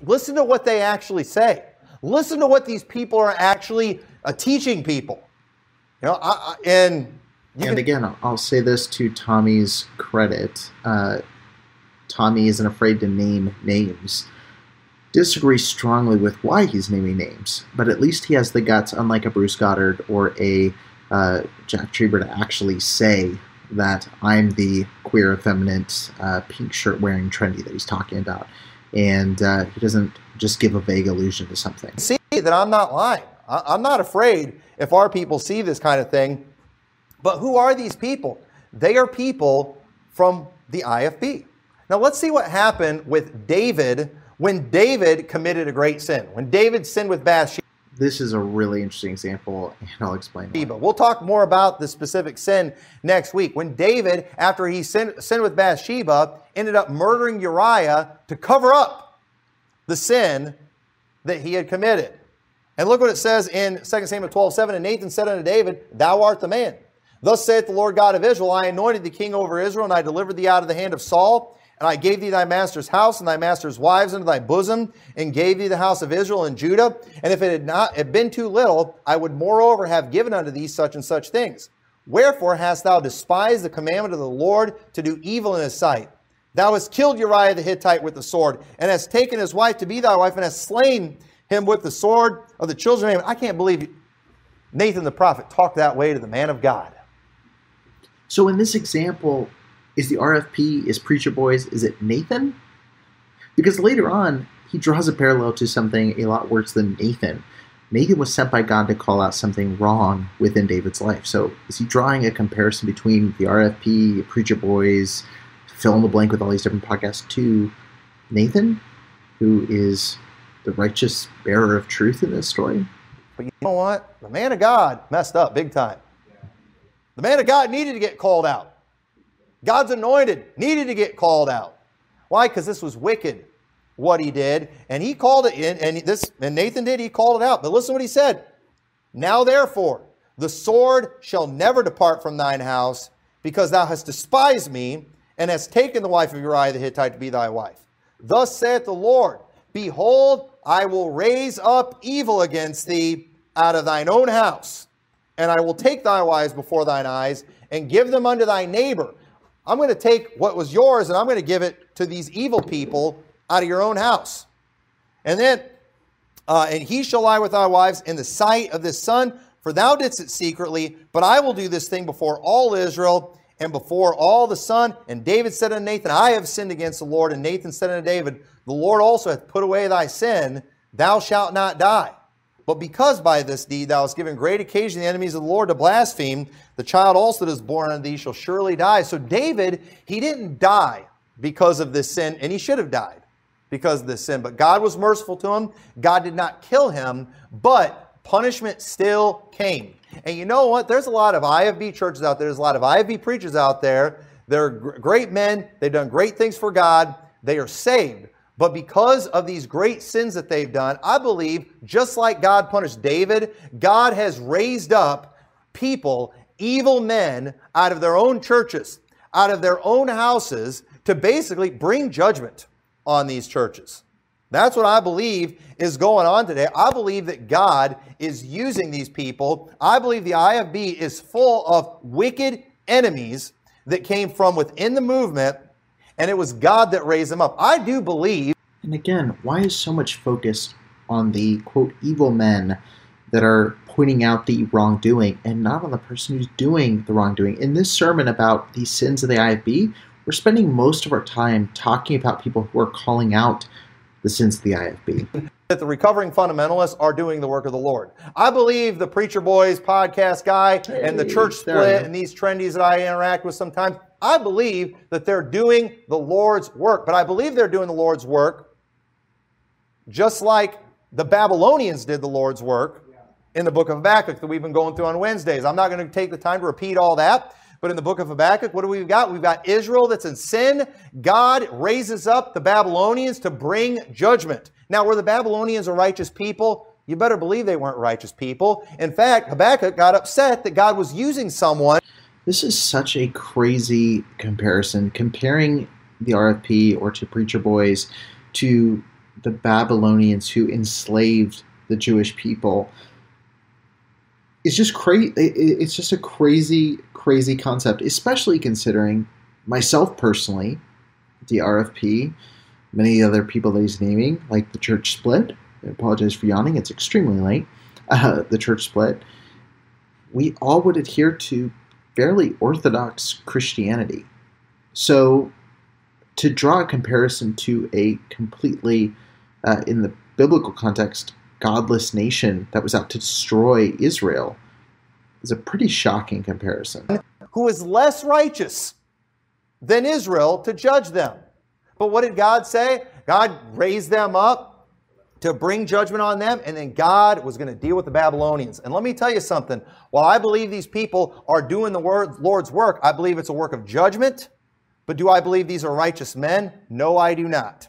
Listen to what they actually say. Listen to what these people are actually uh, teaching people. You know, I, I, and you and can- again, I'll- I'll say this to Tommy's credit. Uh, Tommy isn't afraid to name names. Disagree strongly with why he's naming names, but at least he has the guts, unlike a Bruce Goddard or a uh, Jack Trieber, to actually say that I'm the queer, effeminate, uh, pink shirt wearing trendy that he's talking about. And uh, he doesn't just give a vague allusion to something. See that I'm not lying. I'm not afraid if our people see this kind of thing. But who are these people? They are people from the IFB. Now let's see what happened with David when David committed a great sin. When David sinned with Bathsheba. This is a really interesting example, and I'll explain. Why. We'll talk more about the specific sin next week. When David, after he sinned, sinned with Bathsheba, ended up murdering Uriah to cover up the sin that he had committed. And look what it says in 2 Samuel 12 7. And Nathan said unto David, Thou art the man. Thus saith the Lord God of Israel I anointed the king over Israel, and I delivered thee out of the hand of Saul and I gave thee thy master's house and thy master's wives into thy bosom, and gave thee the house of Israel and Judah. And if it had not had been too little, I would moreover have given unto thee such and such things. Wherefore hast thou despised the commandment of the Lord to do evil in his sight? Thou hast killed Uriah the Hittite with the sword, and hast taken his wife to be thy wife, and hast slain him with the sword of the children of Ammon. I can't believe Nathan the prophet talked that way to the man of God. So in this example, is the RFP, is Preacher Boys, is it Nathan? Because later on, he draws a parallel to something a lot worse than Nathan. Nathan was sent by God to call out something wrong within David's life. So is he drawing a comparison between the RFP, Preacher Boys, fill in the blank with all these different podcasts to Nathan, who is the righteous bearer of truth in this story? But you know what? The man of God messed up big time. The man of God needed to get called out. God's anointed needed to get called out. Why? Because this was wicked what he did. And he called it in, and this and Nathan did, he called it out. But listen what he said. Now therefore, the sword shall never depart from thine house, because thou hast despised me, and hast taken the wife of Uriah the Hittite to be thy wife. Thus saith the Lord, Behold, I will raise up evil against thee out of thine own house, and I will take thy wives before thine eyes, and give them unto thy neighbor, I'm going to take what was yours and I'm going to give it to these evil people out of your own house. And then, uh, and he shall lie with thy wives in the sight of this son, for thou didst it secretly, but I will do this thing before all Israel and before all the son. And David said unto Nathan, I have sinned against the Lord. And Nathan said unto David, The Lord also hath put away thy sin, thou shalt not die. But because by this deed thou hast given great occasion the enemies of the Lord to blaspheme, the child also that is born unto thee shall surely die. So David, he didn't die because of this sin, and he should have died because of this sin. But God was merciful to him. God did not kill him, but punishment still came. And you know what? There's a lot of IFB churches out there. There's a lot of IFB preachers out there. They're great men. They've done great things for God. They are saved. But because of these great sins that they've done, I believe, just like God punished David, God has raised up people, evil men, out of their own churches, out of their own houses, to basically bring judgment on these churches. That's what I believe is going on today. I believe that God is using these people. I believe the IFB is full of wicked enemies that came from within the movement and it was God that raised him up. I do believe. And again, why is so much focus on the quote evil men that are pointing out the wrongdoing and not on the person who's doing the wrongdoing? In this sermon about the sins of the IFB, we're spending most of our time talking about people who are calling out the sins of the IFB. That the recovering fundamentalists are doing the work of the Lord. I believe the Preacher Boys podcast guy hey, and the church split and these trendies that I interact with sometimes, I believe that they're doing the Lord's work. But I believe they're doing the Lord's work just like the Babylonians did the Lord's work in the book of Habakkuk that we've been going through on Wednesdays. I'm not going to take the time to repeat all that. But in the book of Habakkuk, what do we got? We've got Israel that's in sin. God raises up the Babylonians to bring judgment. Now, were the Babylonians a righteous people? You better believe they weren't righteous people. In fact, Habakkuk got upset that God was using someone this is such a crazy comparison. Comparing the RFP or to Preacher Boys to the Babylonians who enslaved the Jewish people it's just crazy. It's just a crazy, crazy concept, especially considering myself personally, the RFP, many other people that he's naming, like the church split. I apologize for yawning, it's extremely late. Uh, the church split. We all would adhere to fairly orthodox Christianity. So, to draw a comparison to a completely, uh, in the biblical context, godless nation that was out to destroy Israel is a pretty shocking comparison. Who is less righteous than Israel to judge them. But what did God say? God raised them up to bring judgment on them, and then God was going to deal with the Babylonians. And let me tell you something. While I believe these people are doing the Lord's work, I believe it's a work of judgment. But do I believe these are righteous men? No, I do not.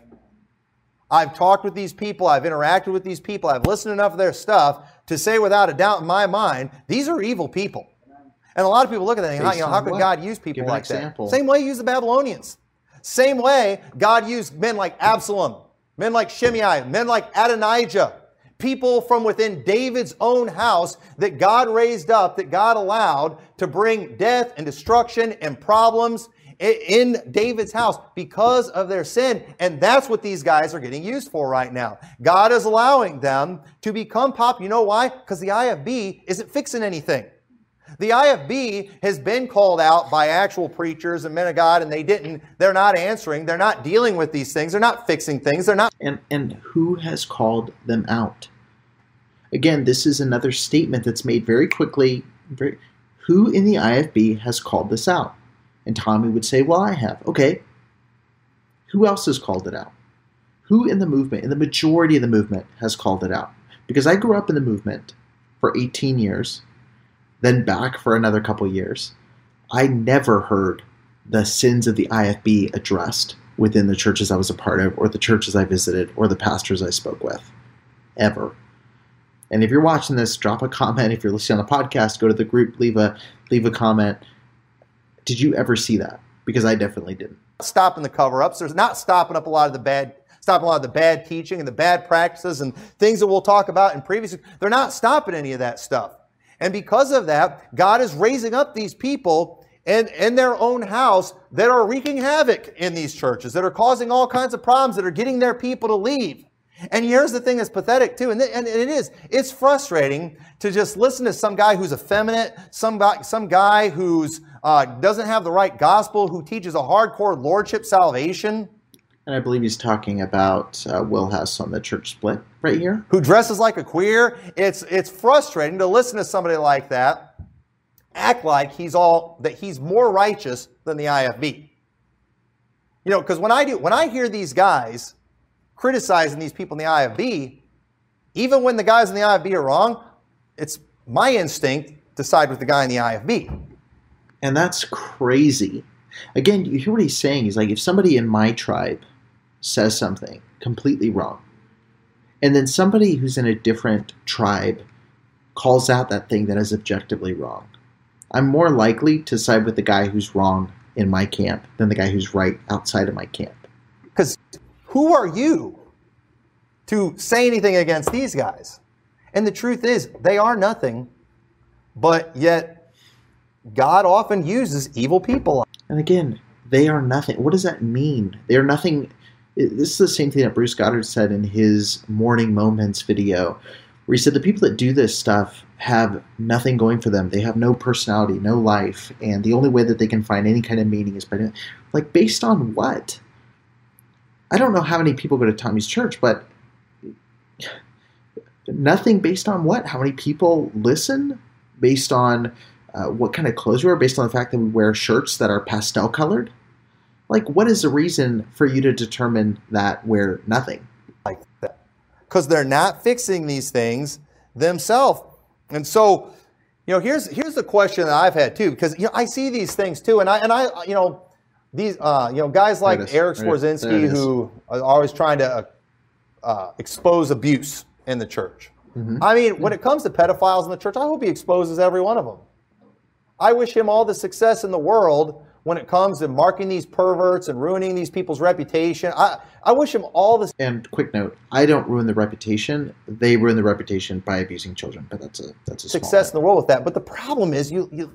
I've talked with these people, I've interacted with these people, I've listened enough of their stuff to say without a doubt in my mind, these are evil people. And a lot of people look at that and think, you know, how could what? God use people like that? Same way he used the Babylonians. Same way God used men like Absalom, men like Shimei, men like Adonijah, people from within David's own house that God raised up, that God allowed to bring death and destruction and problems in David's house because of their sin. And that's what these guys are getting used for right now. God is allowing them to become pop. You know why? Because the IFB isn't fixing anything. The IFB has been called out by actual preachers and men of God, and they didn't, they're not answering, they're not dealing with these things, they're not fixing things, they're not. And, and who has called them out? Again, this is another statement that's made very quickly. Very, who in the IFB has called this out? And Tommy would say, Well, I have. Okay. Who else has called it out? Who in the movement, in the majority of the movement, has called it out? Because I grew up in the movement for 18 years then back for another couple years. I never heard the sins of the IFB addressed within the churches I was a part of, or the churches I visited, or the pastors I spoke with. Ever. And if you're watching this, drop a comment. If you're listening on the podcast, go to the group, leave a leave a comment. Did you ever see that? Because I definitely didn't. Stopping the cover-ups. There's not stopping up a lot of the bad stopping a lot of the bad teaching and the bad practices and things that we'll talk about in previous. They're not stopping any of that stuff. And because of that, God is raising up these people and in their own house that are wreaking havoc in these churches, that are causing all kinds of problems, that are getting their people to leave. And here's the thing that's pathetic too, and, th- and it is, it's frustrating to just listen to some guy who's effeminate, some guy, some guy who's uh, doesn't have the right gospel, who teaches a hardcore lordship salvation, and I believe he's talking about uh, Will Hess on the church split right here. Who dresses like a queer. It's, it's frustrating to listen to somebody like that act like he's all, that he's more righteous than the IFB. You know, because when I do, when I hear these guys criticizing these people in the IFB, even when the guys in the IFB are wrong, it's my instinct to side with the guy in the IFB. And that's crazy. Again, you hear what he's saying. He's like, if somebody in my tribe says something completely wrong, and then somebody who's in a different tribe calls out that thing that is objectively wrong, I'm more likely to side with the guy who's wrong in my camp than the guy who's right outside of my camp. Because who are you to say anything against these guys? And the truth is, they are nothing, but yet God often uses evil people. And again, they are nothing. What does that mean? They are nothing this is the same thing that Bruce Goddard said in his Morning Moments video, where he said the people that do this stuff have nothing going for them. They have no personality, no life, and the only way that they can find any kind of meaning is by like based on what? I don't know how many people go to Tommy's church, but nothing based on what? How many people listen? Based on uh, what kind of clothes we wear? Based on the fact that we wear shirts that are pastel colored? Like what is the reason for you to determine that we're nothing? Like that because they're not fixing these things themselves. And so you know here's here's the question that i've had too because you know i see these things too and i and i you know these uh, you know guys like eric Skwarczynski who are always trying to uh, expose abuse in the church. Mm-hmm. i mean when it comes to pedophiles in the church i hope he exposes every one of them i wish him all the success in the world when it comes to marking these perverts and ruining these people's reputation. I, I wish them all this. And quick note: I don't ruin the reputation; they ruin the reputation by abusing children. But that's a that's a success in the world with that. But the problem is, you you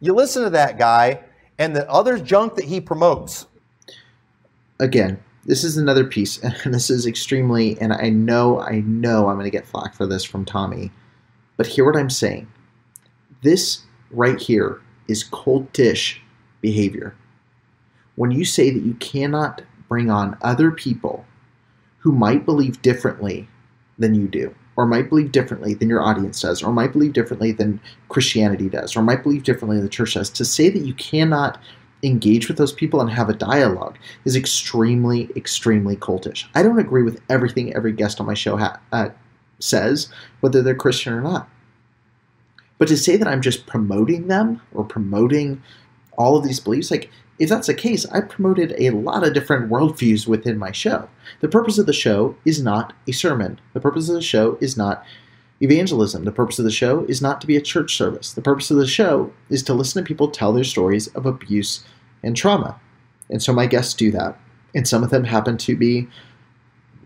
you listen to that guy and the other junk that he promotes. Again, this is another piece, and this is extremely, and I know, I know I'm going to get flack for this from Tommy, but hear what I'm saying. This right here is cultish behavior. When you say that you cannot bring on other people who might believe differently than you do, or might believe differently than your audience does, or might believe differently than Christianity does, or might believe differently than the church does, to say that you cannot engage with those people and have a dialogue is extremely, extremely cultish. I don't agree with everything every guest on my show ha- uh, says, whether they're Christian or not. But to say that I'm just promoting them or promoting all of these beliefs, like if that's the case, I promoted a lot of different worldviews within my show. The purpose of the show is not a sermon. The purpose of the show is not evangelism. The purpose of the show is not to be a church service. The purpose of the show is to listen to people tell their stories of abuse and trauma. And so my guests do that. And some of them happen to be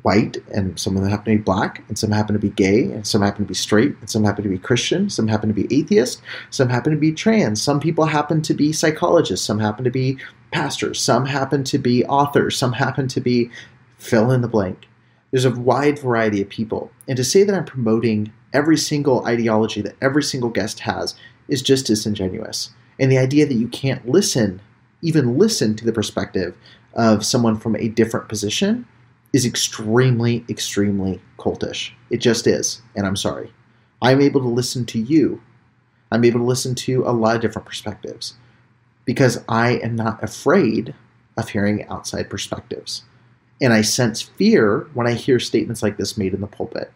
white, and some of them happen to be black, and some happen to be gay, and some happen to be straight, and some happen to be Christian, some happen to be atheist, some happen to be trans, some people happen to be psychologists, some happen to be pastors, some happen to be authors, some happen to be fill in the blank. There's a wide variety of people. And to say that I'm promoting every single ideology that every single guest has is just disingenuous. And the idea that you can't listen, even listen to the perspective of someone from a different position is extremely, extremely cultish. It just is. And I'm sorry. I'm able to listen to you. I'm able to listen to a lot of different perspectives because I am not afraid of hearing outside perspectives. And I sense fear when I hear statements like this made in the pulpit.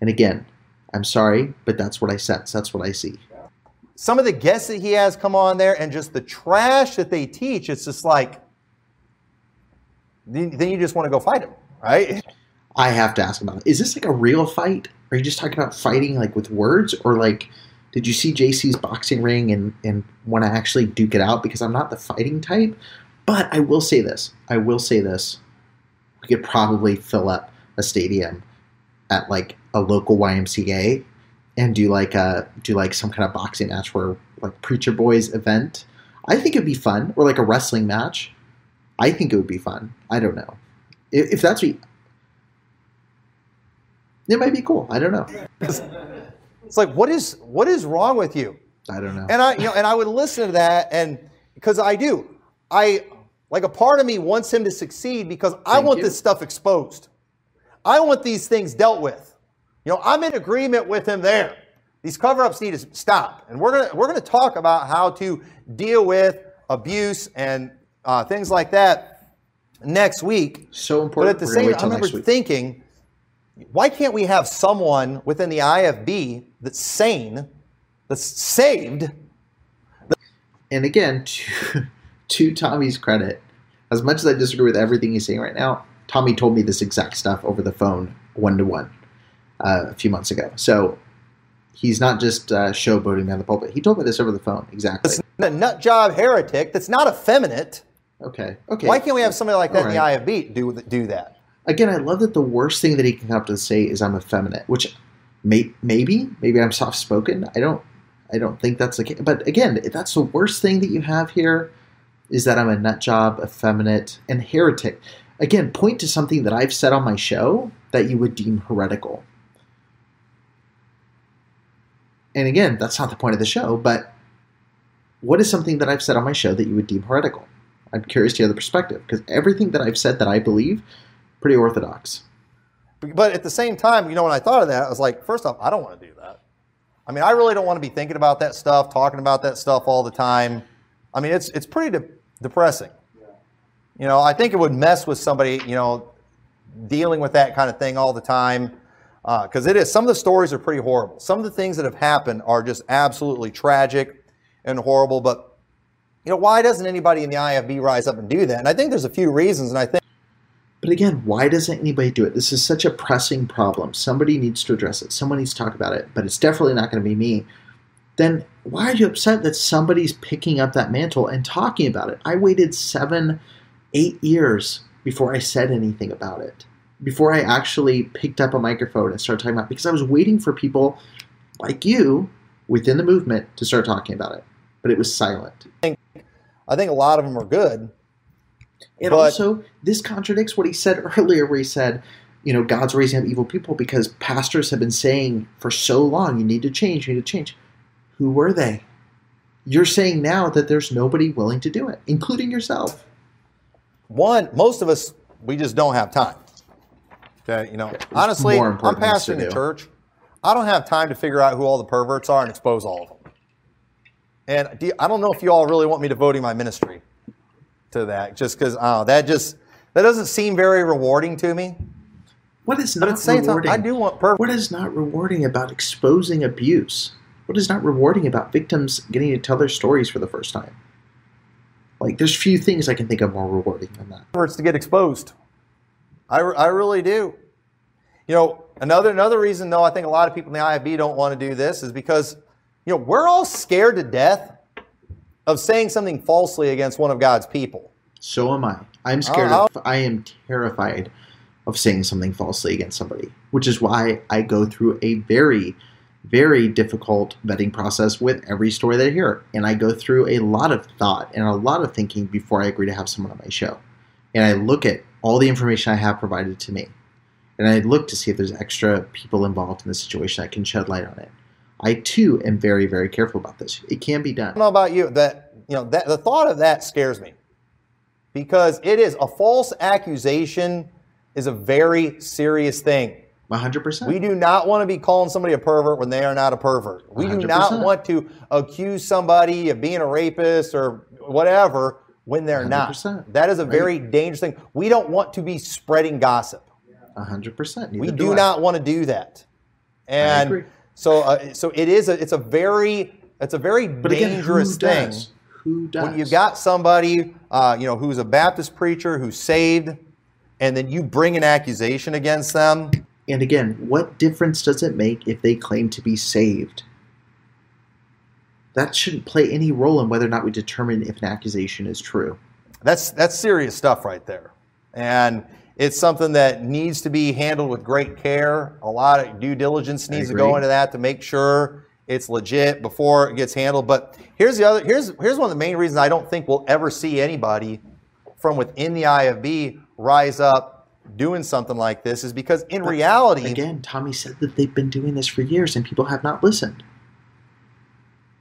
And again, I'm sorry, but that's what I sense. That's what I see. Some of the guests that he has come on there and just the trash that they teach, it's just like, then you just want to go fight them, right? I have to ask about it. Is this like a real fight? Are you just talking about fighting like with words or like did you see JC's boxing ring and, and want to actually duke it out? Because I'm not the fighting type. But I will say this. I will say this. We could probably fill up a stadium at like a local YMCA and do like a do like some kind of boxing match where like Preacher Boys event. I think it'd be fun, or like a wrestling match. I think it would be fun. I don't know if, that's what. It might be cool. I don't know. It's like what is what is wrong with you? I don't know. And I you know and I would listen to that and because I do. I like a part of me wants him to succeed because I want you. this stuff exposed. I want these things dealt with. You know, I'm in agreement with him there. These cover-ups need to stop, and we're gonna we're gonna talk about how to deal with abuse and uh, things like that next week. so important. But at the We're same time, I remember thinking, why can't we have someone within the IFB that's sane, that's saved, and again, to, to Tommy's credit, as much as I disagree with everything he's saying right now, Tommy told me this exact stuff over the phone, one to one, a few months ago. So he's not just uh, showboating on the pulpit. He told me this over the phone, exactly. a nut job heretic that's not effeminate? Okay, okay. Why can't we have somebody like that All in the IFB do do that? Again, I love that the worst thing that he can come up to say is I'm effeminate, which may, maybe, maybe I'm soft spoken. I don't, I don't think that's the case. But again, if that's the worst thing that you have here is that I'm a nut job, effeminate, and heretic. Again, point to something that I've said on my show that you would deem heretical. And again, that's not the point of the show, but what is something that I've said on my show that you would deem heretical? I'm curious to hear the perspective because everything that I've said that I believe, pretty orthodox. But at the same time, you know, when I thought of that, I was like, first off, I don't want to do that. I mean, I really don't want to be thinking about that stuff, talking about that stuff all the time. I mean, it's it's pretty de- depressing. You know, I think it would mess with somebody, you know, dealing with that kind of thing all the time. Uh, because it is. Some of the stories are pretty horrible. Some of the things that have happened are just absolutely tragic and horrible. But, you know, why doesn't anybody in the IFB rise up and do that? And I think there's a few reasons. And I think But again, why doesn't anybody do it? This is such a pressing problem. Somebody needs to address it. Someone needs to talk about it, but it's definitely not going to be me. Then why are you upset that somebody's picking up that mantle and talking about it? I waited seven, eight years before I said anything about it, before I actually picked up a microphone and started talking about it, because I was waiting for people like you within the movement to start talking about it. But it was silent. I think a lot of them are good. And But- also, this contradicts what he said earlier, where he said, you know, God's raising up evil people because pastors have been saying for so long, you need to change, you need to change. Who were they? You're saying now that there's nobody willing to do it, including yourself. One, most of us, we just don't have time. Okay, you know, honestly, I'm important things to pastoring a church. I don't have time to figure out who all the perverts are and expose all of them. And do you- I don't know if you all really want me devoting my ministry to that, just because uh, that just that doesn't seem very rewarding to me. What is not same time, rewarding? I do want. What is not rewarding about exposing abuse? What is not rewarding about victims getting to tell their stories for the first time? Like, there's few things I can think of more rewarding than that. perverts to get exposed. I, I really do. You know, another another reason though I think a lot of people in the IFB don't want to do this is because you know we're all scared to death of saying something falsely against one of God's people. So am I. I'm scared of. I am terrified of saying something falsely against somebody, which is why I go through a very, very difficult vetting process with every story that I hear, and I go through a lot of thought and a lot of thinking before I agree to have someone on my show, and I look at all the information I have provided to me, and I look to see if there's extra people involved in the situation that can shed light on it. I too am very, very careful about this. It can be done. I don't know about you, that you know that the thought of that scares me because it is a false accusation is a very serious thing. 100%. We do not want to be calling somebody a pervert when they are not a pervert. We do not want to accuse somebody of being a rapist or whatever when they're not. 100%. That is a very dangerous thing. We don't want to be spreading gossip. 100%. We Neither do not want to do that. And. So uh, so it is a it's a very it's a very But again, dangerous who thing does? Who does? when you've got somebody uh, you know who's a Baptist preacher who's saved and then you bring an accusation against them And again, what difference does it make if they claim to be saved? That shouldn't play any role in whether or not we determine if an accusation is true. That's that's serious stuff right there, and it's something that needs to be handled with great care. A lot of due diligence needs to go into that to make sure it's legit before it gets handled. But here's the other here's here's one of the main reasons I don't think we'll ever see anybody from within the IFB rise up doing something like this is because in reality Again, Tommy said that they've been doing this for years and people have not listened.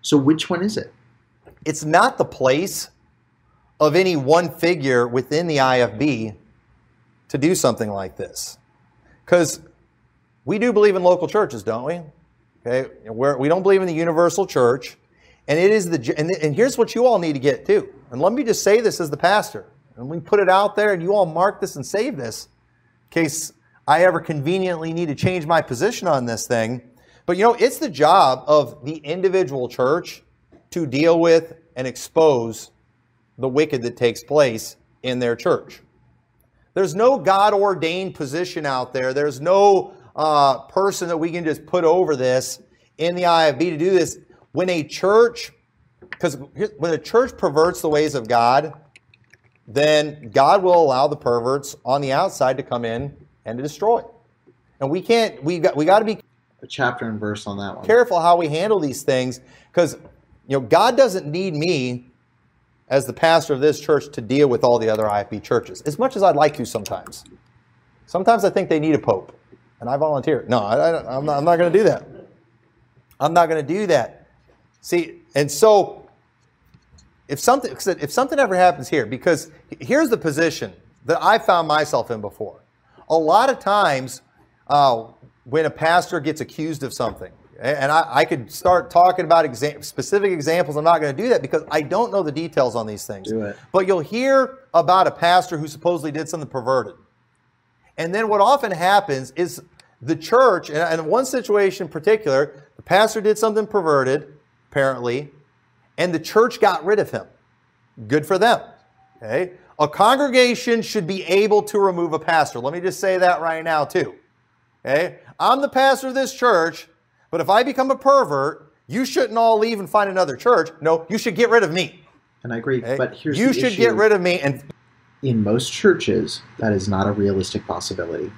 So which one is it? it's not the place of any one figure within the IFB to do something like this. Because we do believe in local churches, don't we? Okay, We're, we don't believe in the universal church, and it is the and, and here's what you all need to get too. And let me just say this as the pastor, and we put it out there, and you all mark this and save this, in case I ever conveniently need to change my position on this thing. But you know, it's the job of the individual church to deal with and expose the wicked that takes place in their church. There's no God ordained position out there. There's no uh, person that we can just put over this in the IFB to do this. When a church, because when a church perverts the ways of God, then God will allow the perverts on the outside to come in and to destroy. And we can't. We got. We got to be A chapter and verse on that one. careful how we handle these things because you know God doesn't need me as the pastor of this church to deal with all the other IFB churches as much as I'd like to sometimes. Sometimes I think they need a pope, and I volunteer. No, I, am not, I'm not going to do that. I'm not going to do that. See, and so if something if something ever happens here, because here's the position that I found myself in before. A lot of times, uh, when a pastor gets accused of something, and I, I could start talking about exa- specific examples. I'm not going to do that because I don't know the details on these things. But you'll hear about a pastor who supposedly did something perverted. And then what often happens is the church, and in one situation in particular, the pastor did something perverted, apparently, and the church got rid of him. Good for them. Okay? A congregation should be able to remove a pastor. Let me just say that right now, too. Okay? I'm the pastor of this church, but if I become a pervert, you shouldn't all leave and find another church. No, you should get rid of me. And I agree. okay? But here's you should issue. get rid of me and in most churches, that is not a realistic possibility.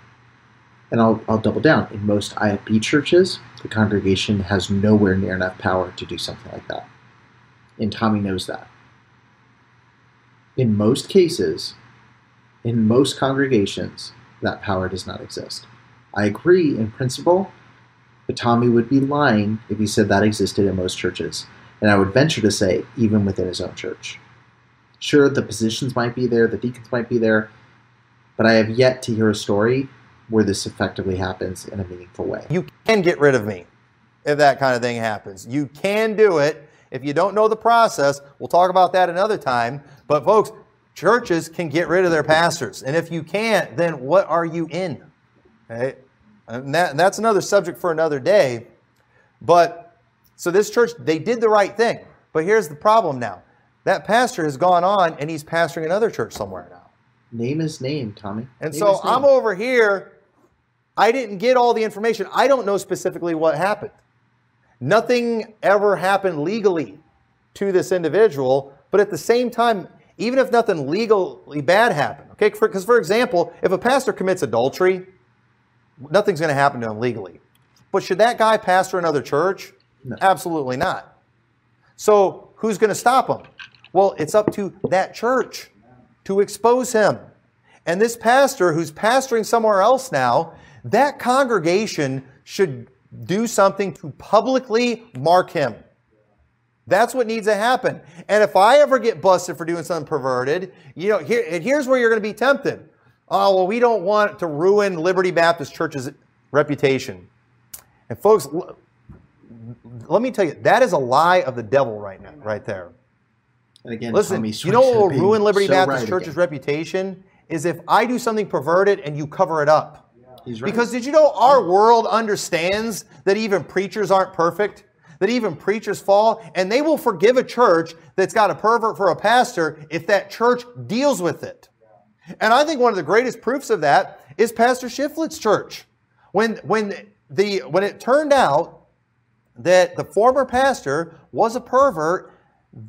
And I'll, I'll double down. In most IFB churches, the congregation has nowhere near enough power to do something like that. And Tommy knows that. In most cases, In most congregations, that power does not exist. I agree in principle, but Tommy would be lying if he said that existed in most churches, and I would venture to say, even within his own church. Sure, the positions might be there, the deacons might be there, but I have yet to hear a story where this effectively happens in a meaningful way. You can get rid of me if that kind of thing happens. You can do it. If you don't know the process, we'll talk about that another time. But, folks, churches can get rid of their pastors. And if you can't, then what are you in? Okay? And, that, and that's another subject for another day. But, so this church, they did the right thing. But here's the problem now that pastor has gone on and he's pastoring another church somewhere now. Name his name, Tommy. And Name so. I'm over here. I didn't get all the information. I don't know specifically what happened. Nothing ever happened legally to this individual, but at the same time, even if nothing legally bad happened, okay? Because, for, for example, if a pastor commits adultery, nothing's going to happen to him legally. But should that guy pastor another church? No. Absolutely not. So who's going to stop him? Well, it's up to that church to expose him. And this pastor who's pastoring somewhere else now, that congregation should do something to publicly mark him. That's what needs to happen. And if I ever get busted for doing something perverted, you know, here, and here's where you're going to be tempted. Oh, well, we don't want to ruin Liberty Baptist Church's reputation. And folks, l- let me tell you, that is a lie of the devil right now, right there. And again, Listen, Tommy you know what will ruin Liberty so Baptist right Church's again. reputation? Is if I do something perverted and you cover it up. He's right. Because did you know our world understands that even preachers aren't perfect? That even preachers fall? And they will forgive a church that's got a pervert for a pastor if that church deals with it. And I think one of the greatest proofs of that is Pastor Shiflett's church. When, when, the, when it turned out that the former pastor was a pervert,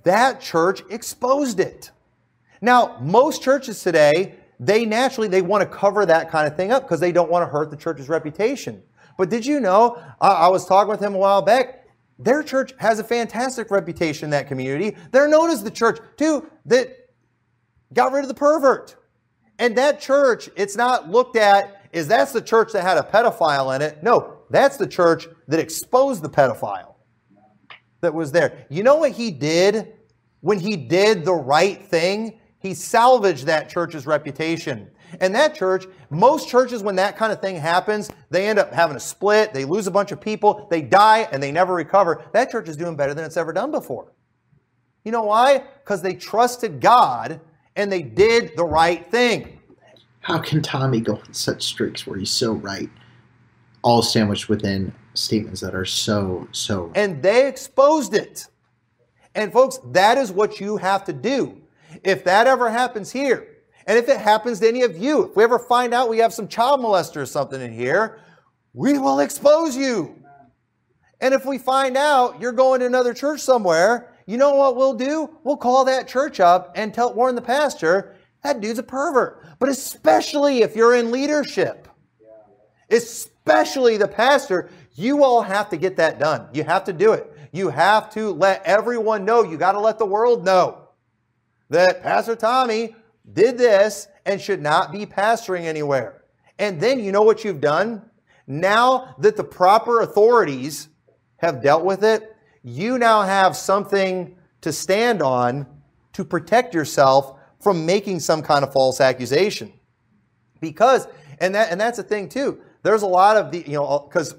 that church exposed it. Now, most churches today, they naturally they want to cover that kind of thing up because they don't want to hurt the church's reputation. But did you know? I, I was talking with him a while back. Their church has a fantastic reputation in that community. They're known as the church too that got rid of the pervert. And that church, it's not looked at as that's the church that had a pedophile in it. No, that's the church that exposed the pedophile that was there. You know what he did when he did the right thing? He salvaged that church's reputation. And that church, most churches, when that kind of thing happens, they end up having a split, they lose a bunch of people, they die, and they never recover. That church is doing better than it's ever done before. You know why? Because they trusted God and they did the right thing. How can Tommy go on such streaks where he's so right, all sandwiched within statements that are so, so right? and they exposed it. And folks, that is what you have to do. If that ever happens here, and if it happens to any of you, if we ever find out we have some child molester or something in here, we will expose you. And if we find out you're going to another church somewhere, you know what we'll do? We'll call that church up and tell warn the pastor that dude's a pervert. But especially if you're in leadership especially the pastor, you all have to get that done. You have to do it. You have to let everyone know. You got to let the world know that Pastor Tommy did this and should not be pastoring anywhere. And then you know what you've done? Now that the proper authorities have dealt with it, you now have something to stand on to protect yourself from making some kind of false accusation. Because and that and that's the thing too there's a lot of the you know because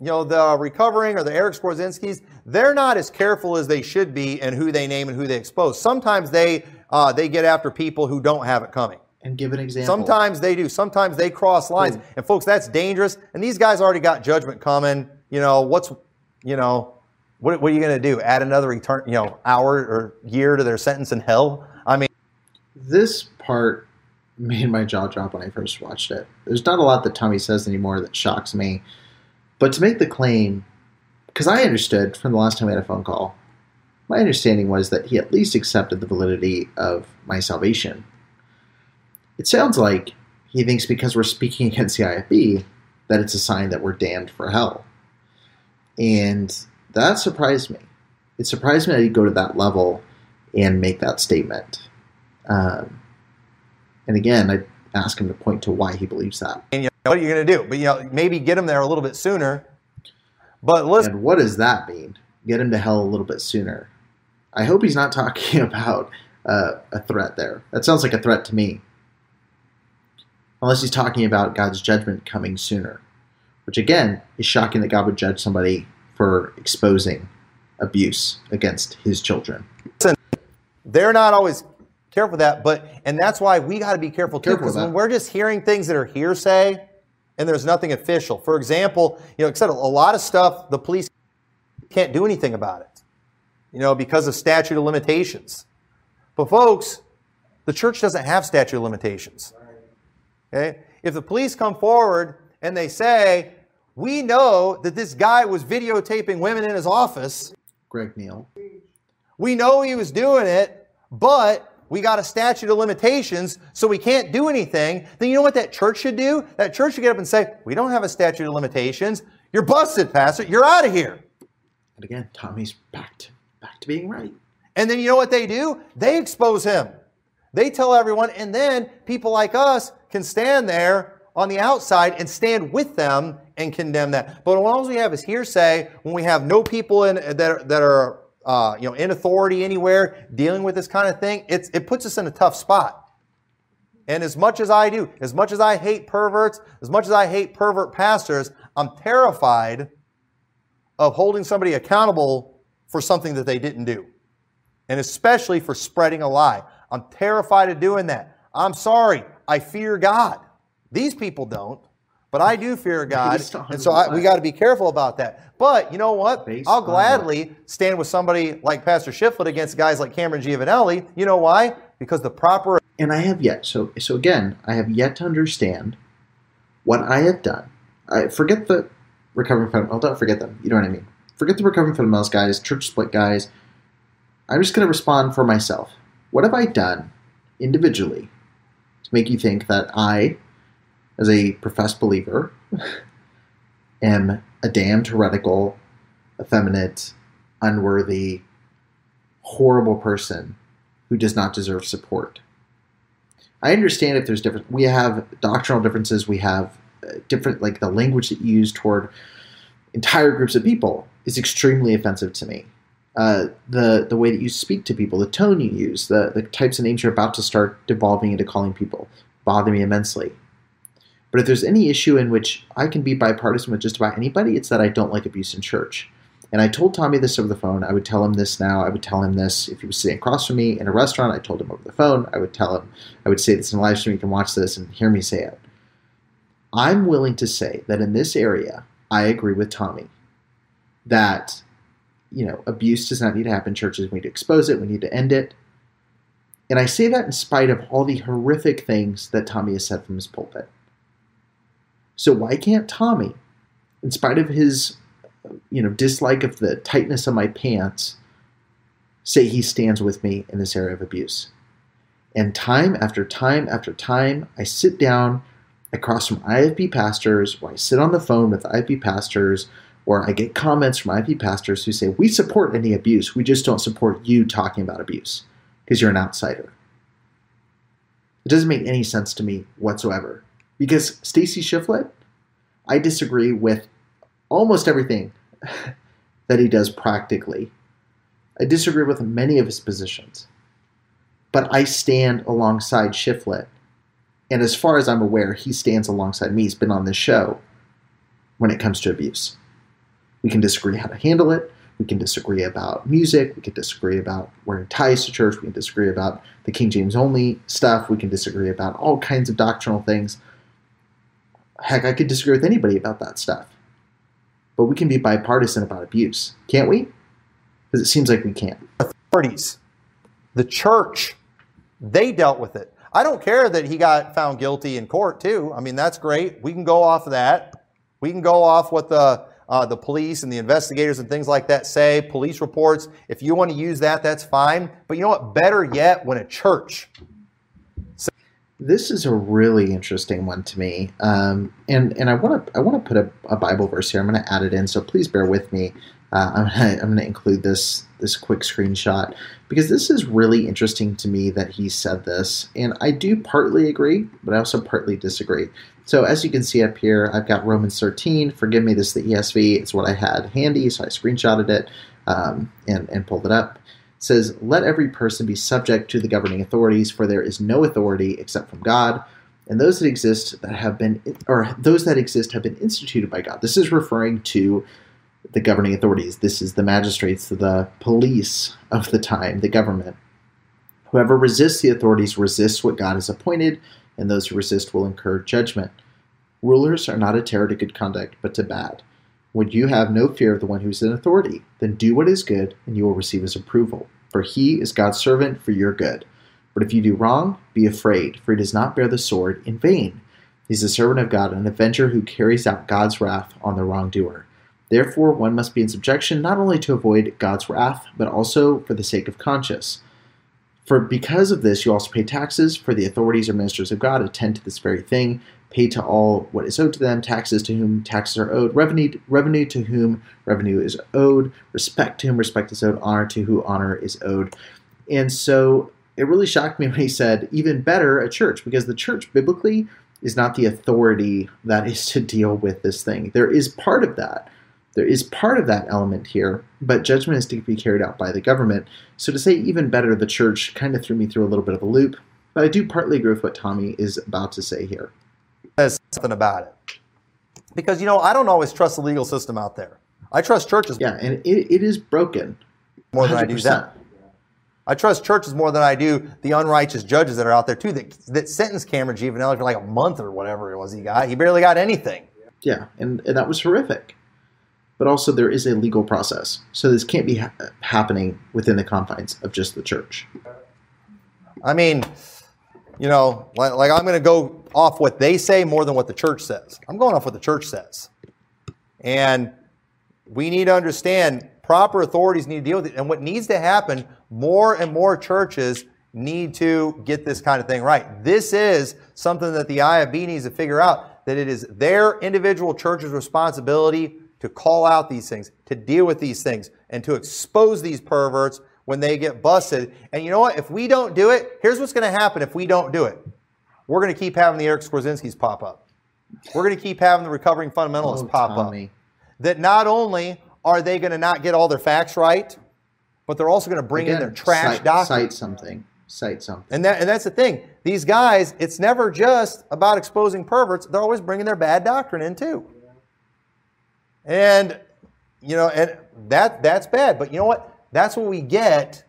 you know the recovering or the eric Skwarczynskis, they're not as careful as they should be in who they name and who they expose. Sometimes they uh, they get after people who don't have it coming. And give an example. sometimes they do. Sometimes they cross lines. Boom. and folks that's dangerous. And these guys already got judgment coming. You know what's you know what, what are you going to do add another return you know hour or year to their sentence in hell i mean this part made my jaw drop when I first watched it. There's not a lot that Tommy says anymore that shocks me, but to make the claim, because I understood from the last time we had a phone call, my understanding was that he at least accepted the validity of my salvation. It sounds like he thinks because we're speaking against the IFB that it's a sign that we're damned for hell. And that surprised me. It surprised me that he'd go to that level and make that statement. Um, And again, I ask him to point to why he believes that. And you know, what are you going to do? But you know, maybe get him there a little bit sooner. But listen, And what does that mean? Get him to hell a little bit sooner. I hope he's not talking about uh, a threat there. That sounds like a threat to me. Unless he's talking about God's judgment coming sooner, which again is shocking that God would judge somebody for exposing abuse against his children. they're not always careful with that. But and that's why we got to be careful too, because when we're just hearing things that are hearsay and there's nothing official. For example, you know, except a lot of stuff the police can't do anything about it, you know, because of statute of limitations. But folks, the church doesn't have statute of limitations. Okay? If the police come forward and they say, we know that this guy was videotaping women in his office, Greg Neal. we know he was doing it, but we got a statute of limitations, so we can't do anything. Then you know what that church should do? That church should get up and say, We don't have a statute of limitations. You're busted, Pastor. You're out of here. And again, Tommy's back to back to being right. And then you know what they do? They expose him. They tell everyone, and then people like us can stand there on the outside and stand with them and condemn that. But when all we have is hearsay, when we have no people in that are, that are uh, you know in authority anywhere dealing with this kind of thing, it's, it puts us in a tough spot. And as much as I do, as much as I hate perverts, as much as I hate pervert pastors, I'm terrified of holding somebody accountable for something that they didn't do and especially for spreading a lie. I'm terrified of doing that. I'm sorry. I fear God. These people don't, but I do fear God. And so I, we got to be careful about that. But you know what? Based I'll gladly stand with somebody like Pastor Shiflett against guys like Cameron Giovanelli. You know why? Because the proper and I have yet. So so again, I have yet to understand what I have done. I forget the recovering fundamental. Don't forget them. You know what I mean. Forget the recovering fundamentals guys, church split guys. I'm just going to respond for myself. What have I done individually to make you think that I, as a professed believer, am a damned heretical, effeminate, unworthy, horrible person who does not deserve support? I understand if there's different. We have doctrinal differences. We have uh, different, like the language that you use toward entire groups of people is extremely offensive to me. Uh, the the way that you speak to people, the tone you use, the the types of names you're about to start devolving into calling people, bother me immensely. But if there's any issue in which I can be bipartisan with just about anybody, it's that I don't like abuse in church. And I told Tommy this over the phone. I would tell him this now. I would tell him this if he was sitting across from me in a restaurant. I told him over the phone. I would tell him. I would say this in a live stream. You can watch this and hear me say it. I'm willing to say that in this area, I agree with Tommy that you know abuse does not need to happen in churches. We need to expose it. We need to end it. And I say that in spite of all the horrific things that Tommy has said from his pulpit. So why can't Tommy, in spite of his you know dislike of the tightness of my pants, say he stands with me in this area of abuse? And time after time after time, I sit down across from IFB pastors, or I sit on the phone with IFB pastors, or I get comments from IFB pastors who say, We support any abuse, we just don't support you talking about abuse because you're an outsider. It doesn't make any sense to me whatsoever. Because Stacy Shiflett, I disagree with almost everything that he does practically. I disagree with many of his positions. But I stand alongside Shiflett. And as far as I'm aware, he stands alongside me. He's been on this show when it comes to abuse. We can disagree how to handle it. We can disagree about music. We can disagree about wearing ties to church. We can disagree about the King James only stuff. We can disagree about all kinds of doctrinal things. Heck, I could disagree with anybody about that stuff. But we can be bipartisan about abuse, can't we? Because it seems like we can't. authorities, the church, they dealt with it. I don't care that he got found guilty in court too. I mean, that's great. We can go off of that. We can go off what the uh, the police and the investigators and things like that say. Police reports. If you want to use that, that's fine. But you know what? Better yet, when a church This is a really interesting one to me, um, and and I want to I want to put a, a Bible verse here. I'm going to add it in, so please bear with me Uh, I'm gonna, I'm gonna include this this quick screenshot because this is really interesting to me that he said this, and I do partly agree, but I also partly disagree. So as you can see up here, I've got Romans 13. Forgive me, this is the ESV. It's what I had handy, so I screenshotted it um, and and pulled it up. Says, "Let every person be subject to the governing authorities, for there is no authority except from God." and those that exist that have been or those that exist have been instituted by God. This is referring to the governing authorities. This is the magistrates, the police of the time, the government. Whoever resists the authorities resists what God has appointed, and those who resist will incur judgment. Rulers are not a terror to good conduct, but to bad. Would you have no fear of the one who is in authority? Then do what is good, and you will receive his approval. For he is God's servant for your good. But if you do wrong, be afraid, for he does not bear the sword in vain. He is a servant of God, an avenger who carries out God's wrath on the wrongdoer. Therefore, one must be in subjection not only to avoid God's wrath, but also for the sake of conscience. For because of this, you also pay taxes, for the authorities or ministers of God attend to this very thing. Pay to all what is owed to them, taxes to whom taxes are owed, revenue, revenue to whom revenue is owed, respect to whom respect is owed, honor to who honor is owed. And so it really shocked me when he said, even better, a church, because the church biblically is not the authority that is to deal with this thing. There is part of that there is part of that element here, but judgment is to be carried out by the government. So to say even better, the church kind of threw me through a little bit of a loop, but I do partly agree with what Tommy is about to say here. There's something about it. Because, you know, I don't always trust the legal system out there. I trust churches. Yeah, and it, it is broken. More than 100%. I do them. I trust churches more than I do the unrighteous judges that are out there too that, that sentenced Cameron Giovanelli for like a month or whatever it was he got. He barely got anything. Yeah, and, and that was horrific but also there is a legal process. So this can't be ha- happening within the confines of just the church. I mean, you know, like, like I'm going to go off what they say more than what the church says. I'm going off what the church says. And we need to understand proper authorities need to deal with it. And what needs to happen, more and more churches need to get this kind of thing right. This is something that the IFB needs to figure out that it is their individual church's responsibility to call out these things, to deal with these things, and to expose these perverts when they get busted. And you know what? If we don't do it, here's what's going to happen if we don't do it. We're going to keep having the Eric Skwarczynskis pop up. We're going to keep having the recovering fundamentalists oh, pop Tommy. up. That not only are they going to not get all their facts right, but they're also going to bring Again, in their trash cite, doctrine. Cite something. Cite something. And that and that's the thing. These guys, it's never just about exposing perverts. They're always bringing their bad doctrine in too. And you know, and that that's bad. But you know what? That's what we get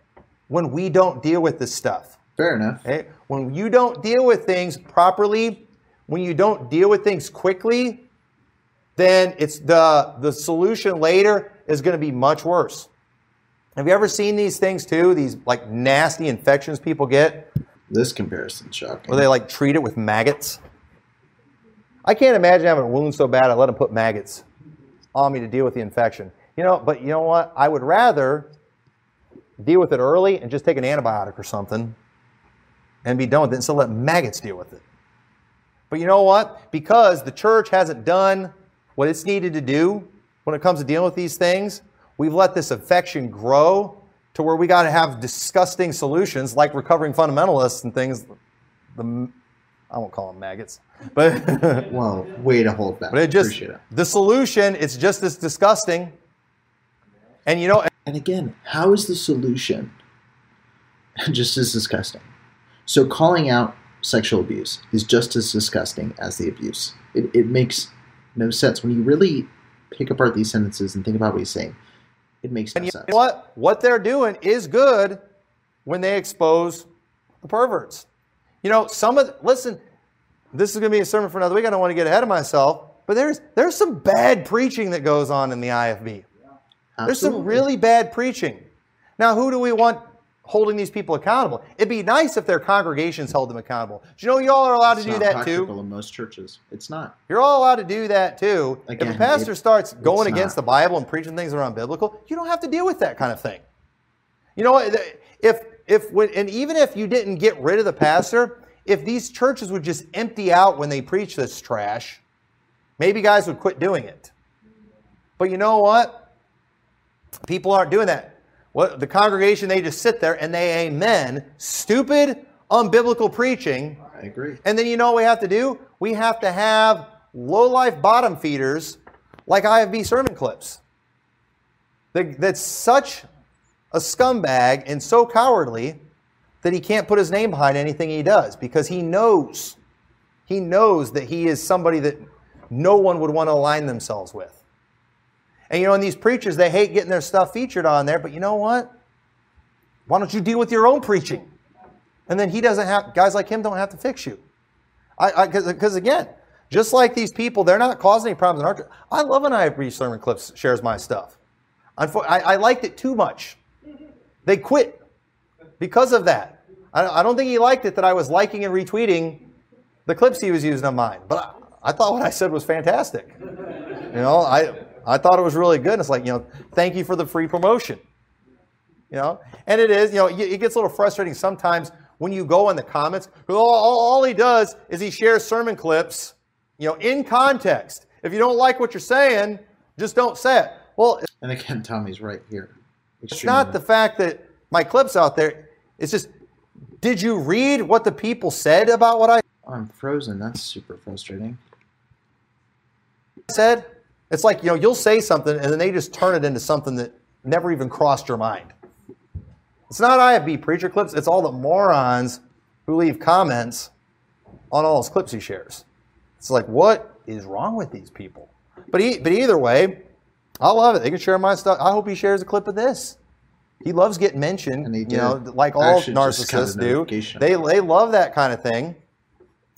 when we don't deal with this stuff. Fair enough. Okay? When you don't deal with things properly, when you don't deal with things quickly, then it's the the solution later is going to be much worse. Have you ever seen these things too? These like nasty infections people get. This comparison shocking. Where they like treat it with maggots. I can't imagine having a wound so bad I let them put maggots on me to deal with the infection. You know, but you know what? I would rather deal with it early and just take an antibiotic or something and be done with it instead of let maggots deal with it. But you know what? Because the church hasn't done what it's needed to do when it comes to dealing with these things, we've let this infection grow to where we got to have disgusting solutions like recovering fundamentalists and things. The, I won't call them maggots. But well, way to hold back. But it just it. the solution. It's just as disgusting. And you know. And again, how is the solution just as disgusting? So calling out sexual abuse is just as disgusting as the abuse. It, it makes no sense when you really pick apart these sentences and think about what he's saying. It makes no and sense. what what they're doing is good when they expose the perverts. You know, some of listen this is going to be a sermon for another week. I don't want to get ahead of myself, but there's there's some bad preaching that goes on in the IFB. Absolutely. There's some really bad preaching. Now, who do we want holding these people accountable? It'd be nice if their congregations held them accountable. Do you know y'all are allowed it's to do that too? in most churches. It's not. You're all allowed to do that too. Again, if a pastor it, starts going against not. the Bible and preaching things that are unbiblical, you don't have to deal with that kind of thing. You know what? If if when, and even if you didn't get rid of the pastor, if these churches would just empty out when they preach this trash, maybe guys would quit doing it. But you know what? People aren't doing that. What the congregation they just sit there and they amen stupid unbiblical preaching. I agree. And then you know what we have to do? We have to have low life bottom feeders like IFB sermon clips. That- That's such a scumbag and so cowardly that he can't put his name behind anything he does because he knows, he knows that he is somebody that no one would want to align themselves with. And you know, and these preachers, they hate getting their stuff featured on there, but you know what? Why don't you deal with your own preaching? And then he doesn't have, guys like him don't have to fix you. I, because again, just like these people, they're not causing any problems in our church. I love when I IFB sermon clips shares my stuff. I, I liked it too much. They quit because of that. I, I don't think he liked it that I was liking and retweeting the clips he was using of mine. But I, I thought what I said was fantastic. You know, I I thought it was really good. It's like you know, thank you for the free promotion. You know, and it is. You know, it gets a little frustrating sometimes when you go in the comments. All, all, all he does is he shares sermon clips. You know, in context. If you don't like what you're saying, just don't say it. Well, And again, Tommy's right here. it's not the fact that my clip's out there. It's just, did you read what the people said about what I I'm frozen. That's super frustrating. said? It's like, you know, you'll say something and then they just turn it into something that never even crossed your mind. It's not IFB preacher clips, it's all the morons who leave comments on all his clips he shares. It's like, what is wrong with these people? But, e- but either way, I love it. They can share my stuff. I hope he shares a clip of this. He loves getting mentioned, you know, like all Actually, just got a narcissists do. They, they love that kind of thing,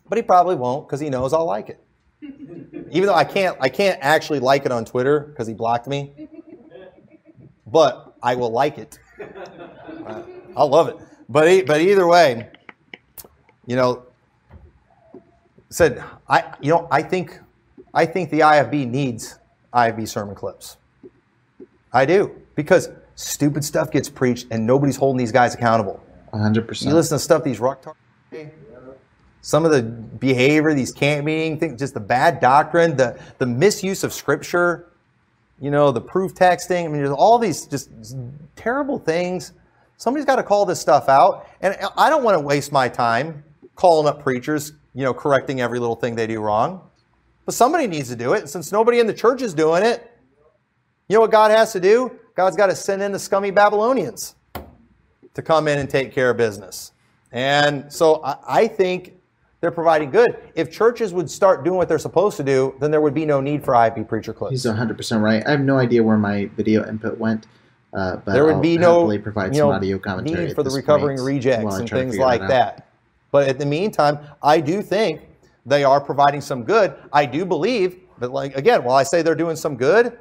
but he probably won't because he knows I'll like it. Even though I can't, I can't actually like it on Twitter because he blocked me, but I will like it. Uh, I'll love it. But but either way, you know, said I you know I think I think the IFB needs IFB sermon clips. I do because stupid stuff gets preached and nobody's holding these guys accountable. 100%. You listen to stuff these rock tar- some of the behavior, these camp meeting things, just the bad doctrine, the the misuse of scripture, you know, the proof texting. I mean, there's all these just terrible things. Somebody's got to call this stuff out, and I don't want to waste my time calling up preachers, you know, correcting every little thing they do wrong. But somebody needs to do it. And since nobody in the church is doing it, you know what God has to do? God's got to send in the scummy Babylonians to come in and take care of business. And so I, I think they're providing good. If churches would start doing what they're supposed to do, then there would be no need for IFB preacher clips. He's 100% right. I have no idea where my video input went, uh, but there would I'll be no provide you some know, audio commentary need for the recovering point rejects and things like out. that. But at the meantime, I do think they are providing some good. I do believe that, like again, while I say they're doing some good,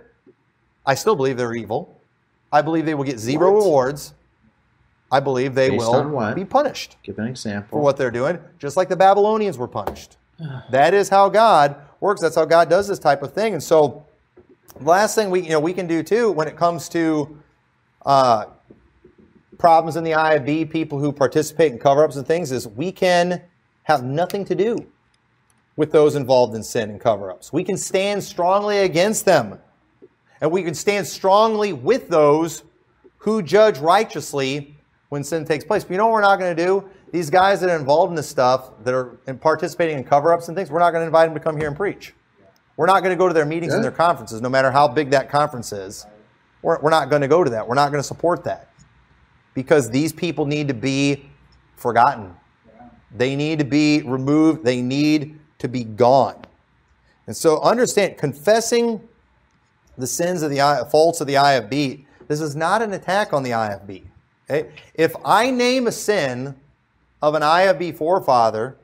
I still believe they're evil. I believe they will get zero What? rewards. I believe they Based will be punished Give an example. for what they're doing, just like the Babylonians were punished. that is how God works. That's how God does this type of thing. And so, the last thing we you know we can do too when it comes to uh, problems in the IFB, people who participate in cover-ups and things, is we can have nothing to do with those involved in sin and cover-ups. We can stand strongly against them, and we can stand strongly with those who judge righteously when sin takes place. But you know what we're not going to do? These guys that are involved in this stuff, that are participating in cover-ups and things, we're not going to invite them to come here and preach. We're not going to go to their meetings and their conferences, no matter how big that conference is. We're, we're not going to go to that. We're not going to support that because these people need to be forgotten. They need to be removed. They need to be gone. And so understand, confessing the sins of the I- faults of the IFB, this is not an attack on the IFB. Okay? If I name a sin of an IFB forefather,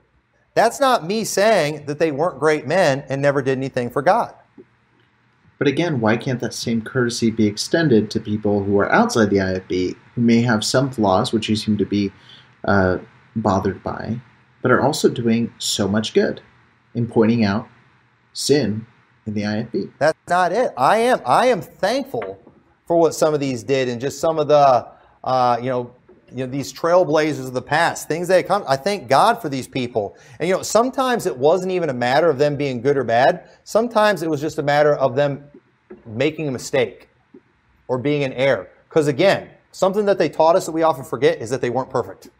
that's not me saying that they weren't great men and never did anything for God. But again, why can't that same courtesy be extended to people who are outside the IFB who may have some flaws, which you seem to be uh, bothered by, but are also doing so much good in pointing out sin in the IFB? That's not it. I am I am thankful for what some of these did and just some of the uh, you know you know these trailblazers of the past, things that come. I thank God for these people. And you know sometimes it wasn't even a matter of them being good or bad. Sometimes it was just a matter of them making a mistake or being in error. Because again, something that they taught us that we often forget is that they weren't perfect.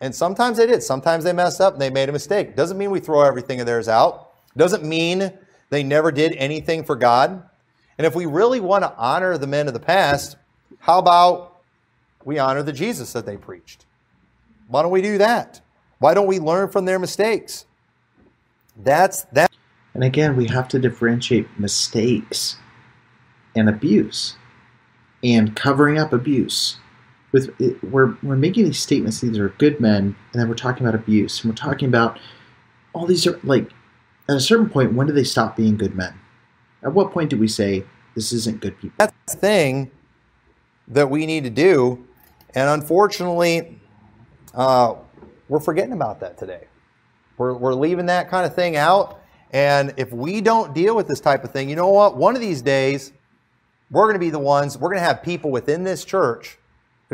And sometimes they did. Sometimes they messed up and they made a mistake. Doesn't mean we throw everything of theirs out. Doesn't mean they never did anything for God. And if we really want to honor the men of the past, how about we honor the Jesus that they preached? Why don't we do that? Why don't we learn from their mistakes? That's that. And again, we have to differentiate mistakes and abuse and covering up abuse. With it, we're we're making these statements. These are good men, and then we're talking about abuse, and we're talking about all these are like. At a certain point, when do they stop being good men? At what point do we say this isn't good people? That's the thing that we need to do, and unfortunately, uh, we're forgetting about that today. We're, we're leaving that kind of thing out. And if we don't deal with this type of thing, you know what? One of these days, we're going to be the ones, we're going to have people within this church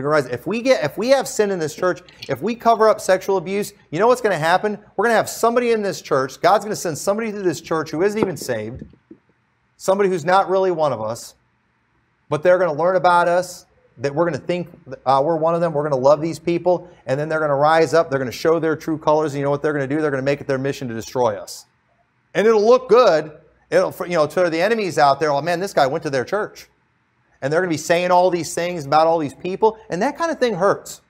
if we get if we have sin in this church, if we cover up sexual abuse, you know what's going to happen? We're going to have somebody in this church, God's going to send somebody to this church who isn't even saved, somebody who's not really one of us, but they're going to learn about us, that we're going to think uh, we're one of them. We're going to love these people, and then they're going to rise up. They're going to show their true colors. And you know what they're going to do? They're going to make it their mission to destroy us, and it'll look good. It'll, you know, to the enemies out there. Oh man, this guy went to their church, and they're going to be saying all these things about all these people, and that kind of thing hurts.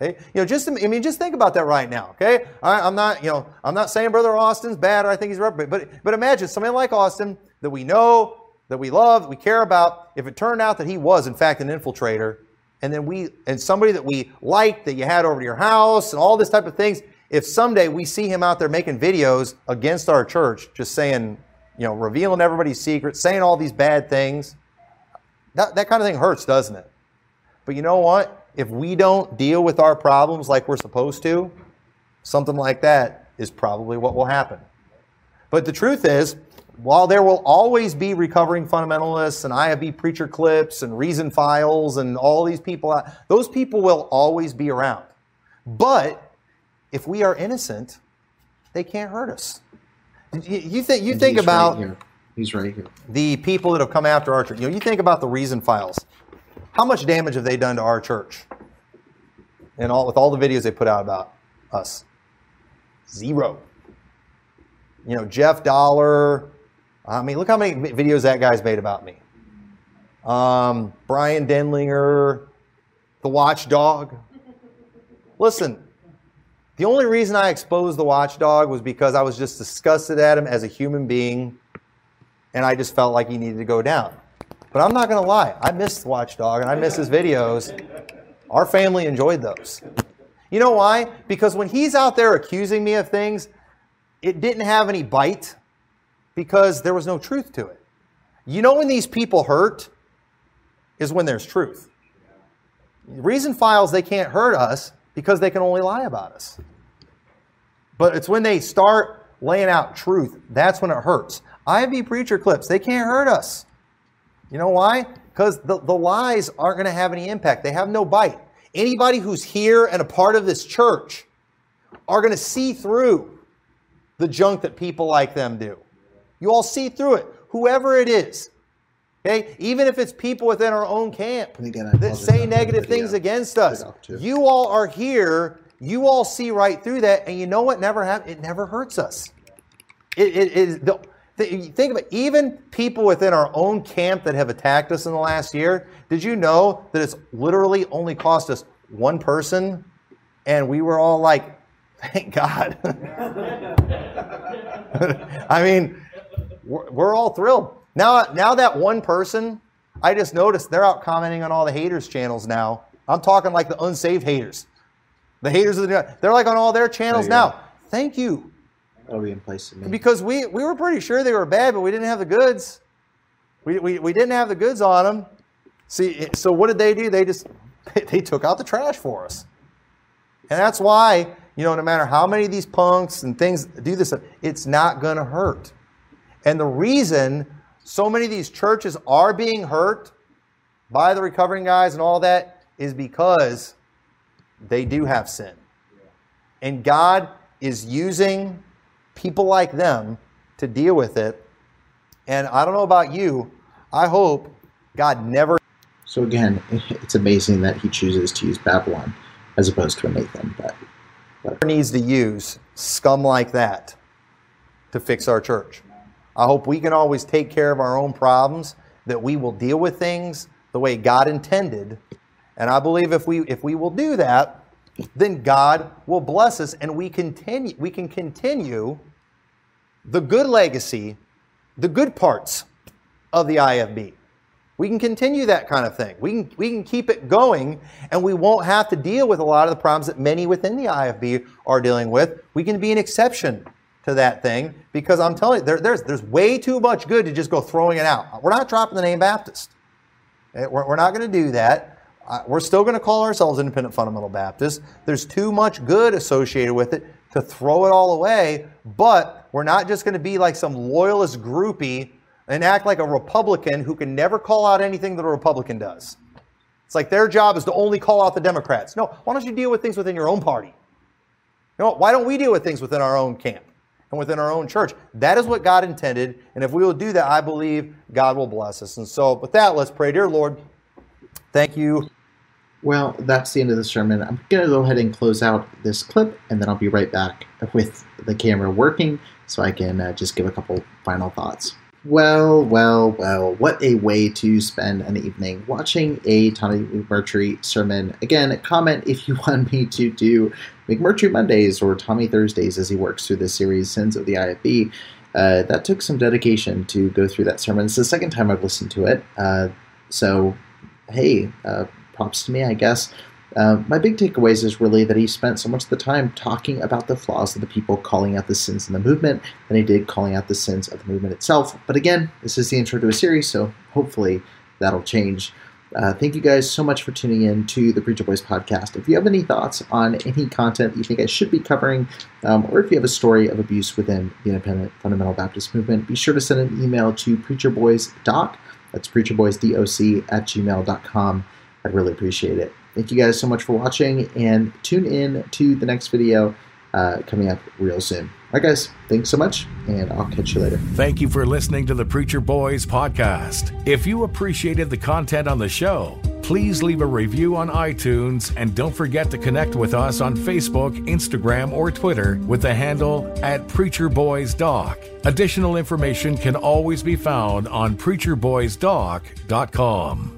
Okay? You know, just I mean, just think about that right now. Okay, I, am not, you know, I'm not saying Brother Austin's bad or I think he's right, but but imagine somebody like Austin that we know that we love, we care about, if it turned out that he was, in fact, an infiltrator, and then we, and somebody that we liked that you had over to your house and all this type of things, if someday we see him out there making videos against our church, just saying, you know, revealing everybody's secrets, saying all these bad things, that, that kind of thing hurts, doesn't it? But you know what? If we don't deal with our problems like we're supposed to, something like that is probably what will happen. But the truth is, while there will always be recovering fundamentalists and IFB preacher clips and reason files and all these people, those people will always be around. But if we are innocent, they can't hurt us. You, think you think about right here. he's right here. The people that have come after our church. You know, you think about the reason files. How much damage have they done to our church? And all with all the videos they put out about us. Zero. You know, Jeff Dollar, I mean, look how many videos that guy's made about me. Um, Brian Denlinger, the watchdog. Listen, the only reason I exposed the watchdog was because I was just disgusted at him as a human being, and I just felt like he needed to go down. But I'm not going to lie, I miss the watchdog and I miss his videos. Our family enjoyed those. You know why? Because when he's out there accusing me of things, it didn't have any bite because there was no truth to it. You know when these people hurt is when there's truth. Reason files, they can't hurt us because they can only lie about us. But it's when they start laying out truth, that's when it hurts. IFB preacher clips, they can't hurt us. You know why? Because the, the lies aren't going to have any impact. They have no bite. Anybody who's here and a part of this church are going to see through the junk that people like them do. You all see through it, whoever it is. Okay? Even if it's people within our own camp again, that say negative things against us. You all are here. You all see right through that, and you know what never happens? It never hurts us. It, it is the, think of it. Even people within our own camp that have attacked us in the last year. Did you know that it's literally only cost us one person, and we were all like, "Thank God." I mean, we're, we're all thrilled. Now, now that one person, I just noticed they're out commenting on all the haters channels now. I'm talking like the unsaved haters. The haters of the they're like on all their channels now. Thank you. That'll be in place. Because we, we were pretty sure they were bad, but we didn't have the goods. We, we, we didn't have the goods on them. See, so what did they do? They just they took out the trash for us. And that's why, you know, no matter how many of these punks and things do this, it's not going to hurt. And the reason so many of these churches are being hurt by the recovering guys and all that is because they do have sin. And God is using people like them to deal with it. And I don't know about you, I hope God never. So again, it's amazing that he chooses to use Babylon as opposed to a Nathan. But, but. needs to use scum like that to fix our church. I hope we can always take care of our own problems, that we will deal with things the way God intended. And I believe if we if we will do that, then God will bless us and we continue we can continue the good legacy, the good parts of the IFB. We can continue that kind of thing. We can, we can keep it going, and we won't have to deal with a lot of the problems that many within the IFB are dealing with. We can be an exception to that thing because I'm telling you, there, there's, there's way too much good to just go throwing it out. We're not dropping the name Baptist. Eh, we're, we're not going to do that. We're still going to call ourselves Independent Fundamental Baptists. There's too much good associated with it to throw it all away, but we're not just going to be like some loyalist groupie and act like a Republican who can never call out anything that a Republican does. It's like their job is to only call out the Democrats. No, why don't you deal with things within your own party? You know, why don't we deal with things within our own camp and within our own church? That is what God intended. And if we will do that, I believe God will bless us. And so, with that, let's pray. Dear Lord, thank you. Well, that's the end of the sermon. I'm going to go ahead and close out this clip, and then I'll be right back with the camera working so I can uh, just give a couple final thoughts. Well, well, well, what a way to spend an evening watching a Tommy McMurtry sermon. Again, comment if you want me to do McMurtry Mondays or Tommy Thursdays as he works through the series Sins of the IFB. Uh, that took some dedication to go through that sermon. It's the second time I've listened to it. Uh, so, hey, uh, props to me, I guess. Uh, my big takeaways is really that he spent so much of the time talking about the flaws of the people, calling out the sins in the movement, than he did calling out the sins of the movement itself. But again, this is the intro to a series, so hopefully that'll change. Uh, thank you guys so much for tuning in to the Preacher Boys podcast. If you have any thoughts on any content you think I should be covering, um, or if you have a story of abuse within the independent fundamental Baptist movement, be sure to send an email to preacherboysdoc, that's preacherboysdoc at gmail.com. I'd really appreciate it. Thank you guys so much for watching, and tune in to the next video uh, coming up real soon. All right, guys, thanks so much, and I'll catch you later. Thank you for listening to the Preacher Boys podcast. If you appreciated the content on the show, please leave a review on iTunes and don't forget to connect with us on Facebook, Instagram, or Twitter with the handle at Preacher Boys Doc. Additional information can always be found on preacherboysdoc.com.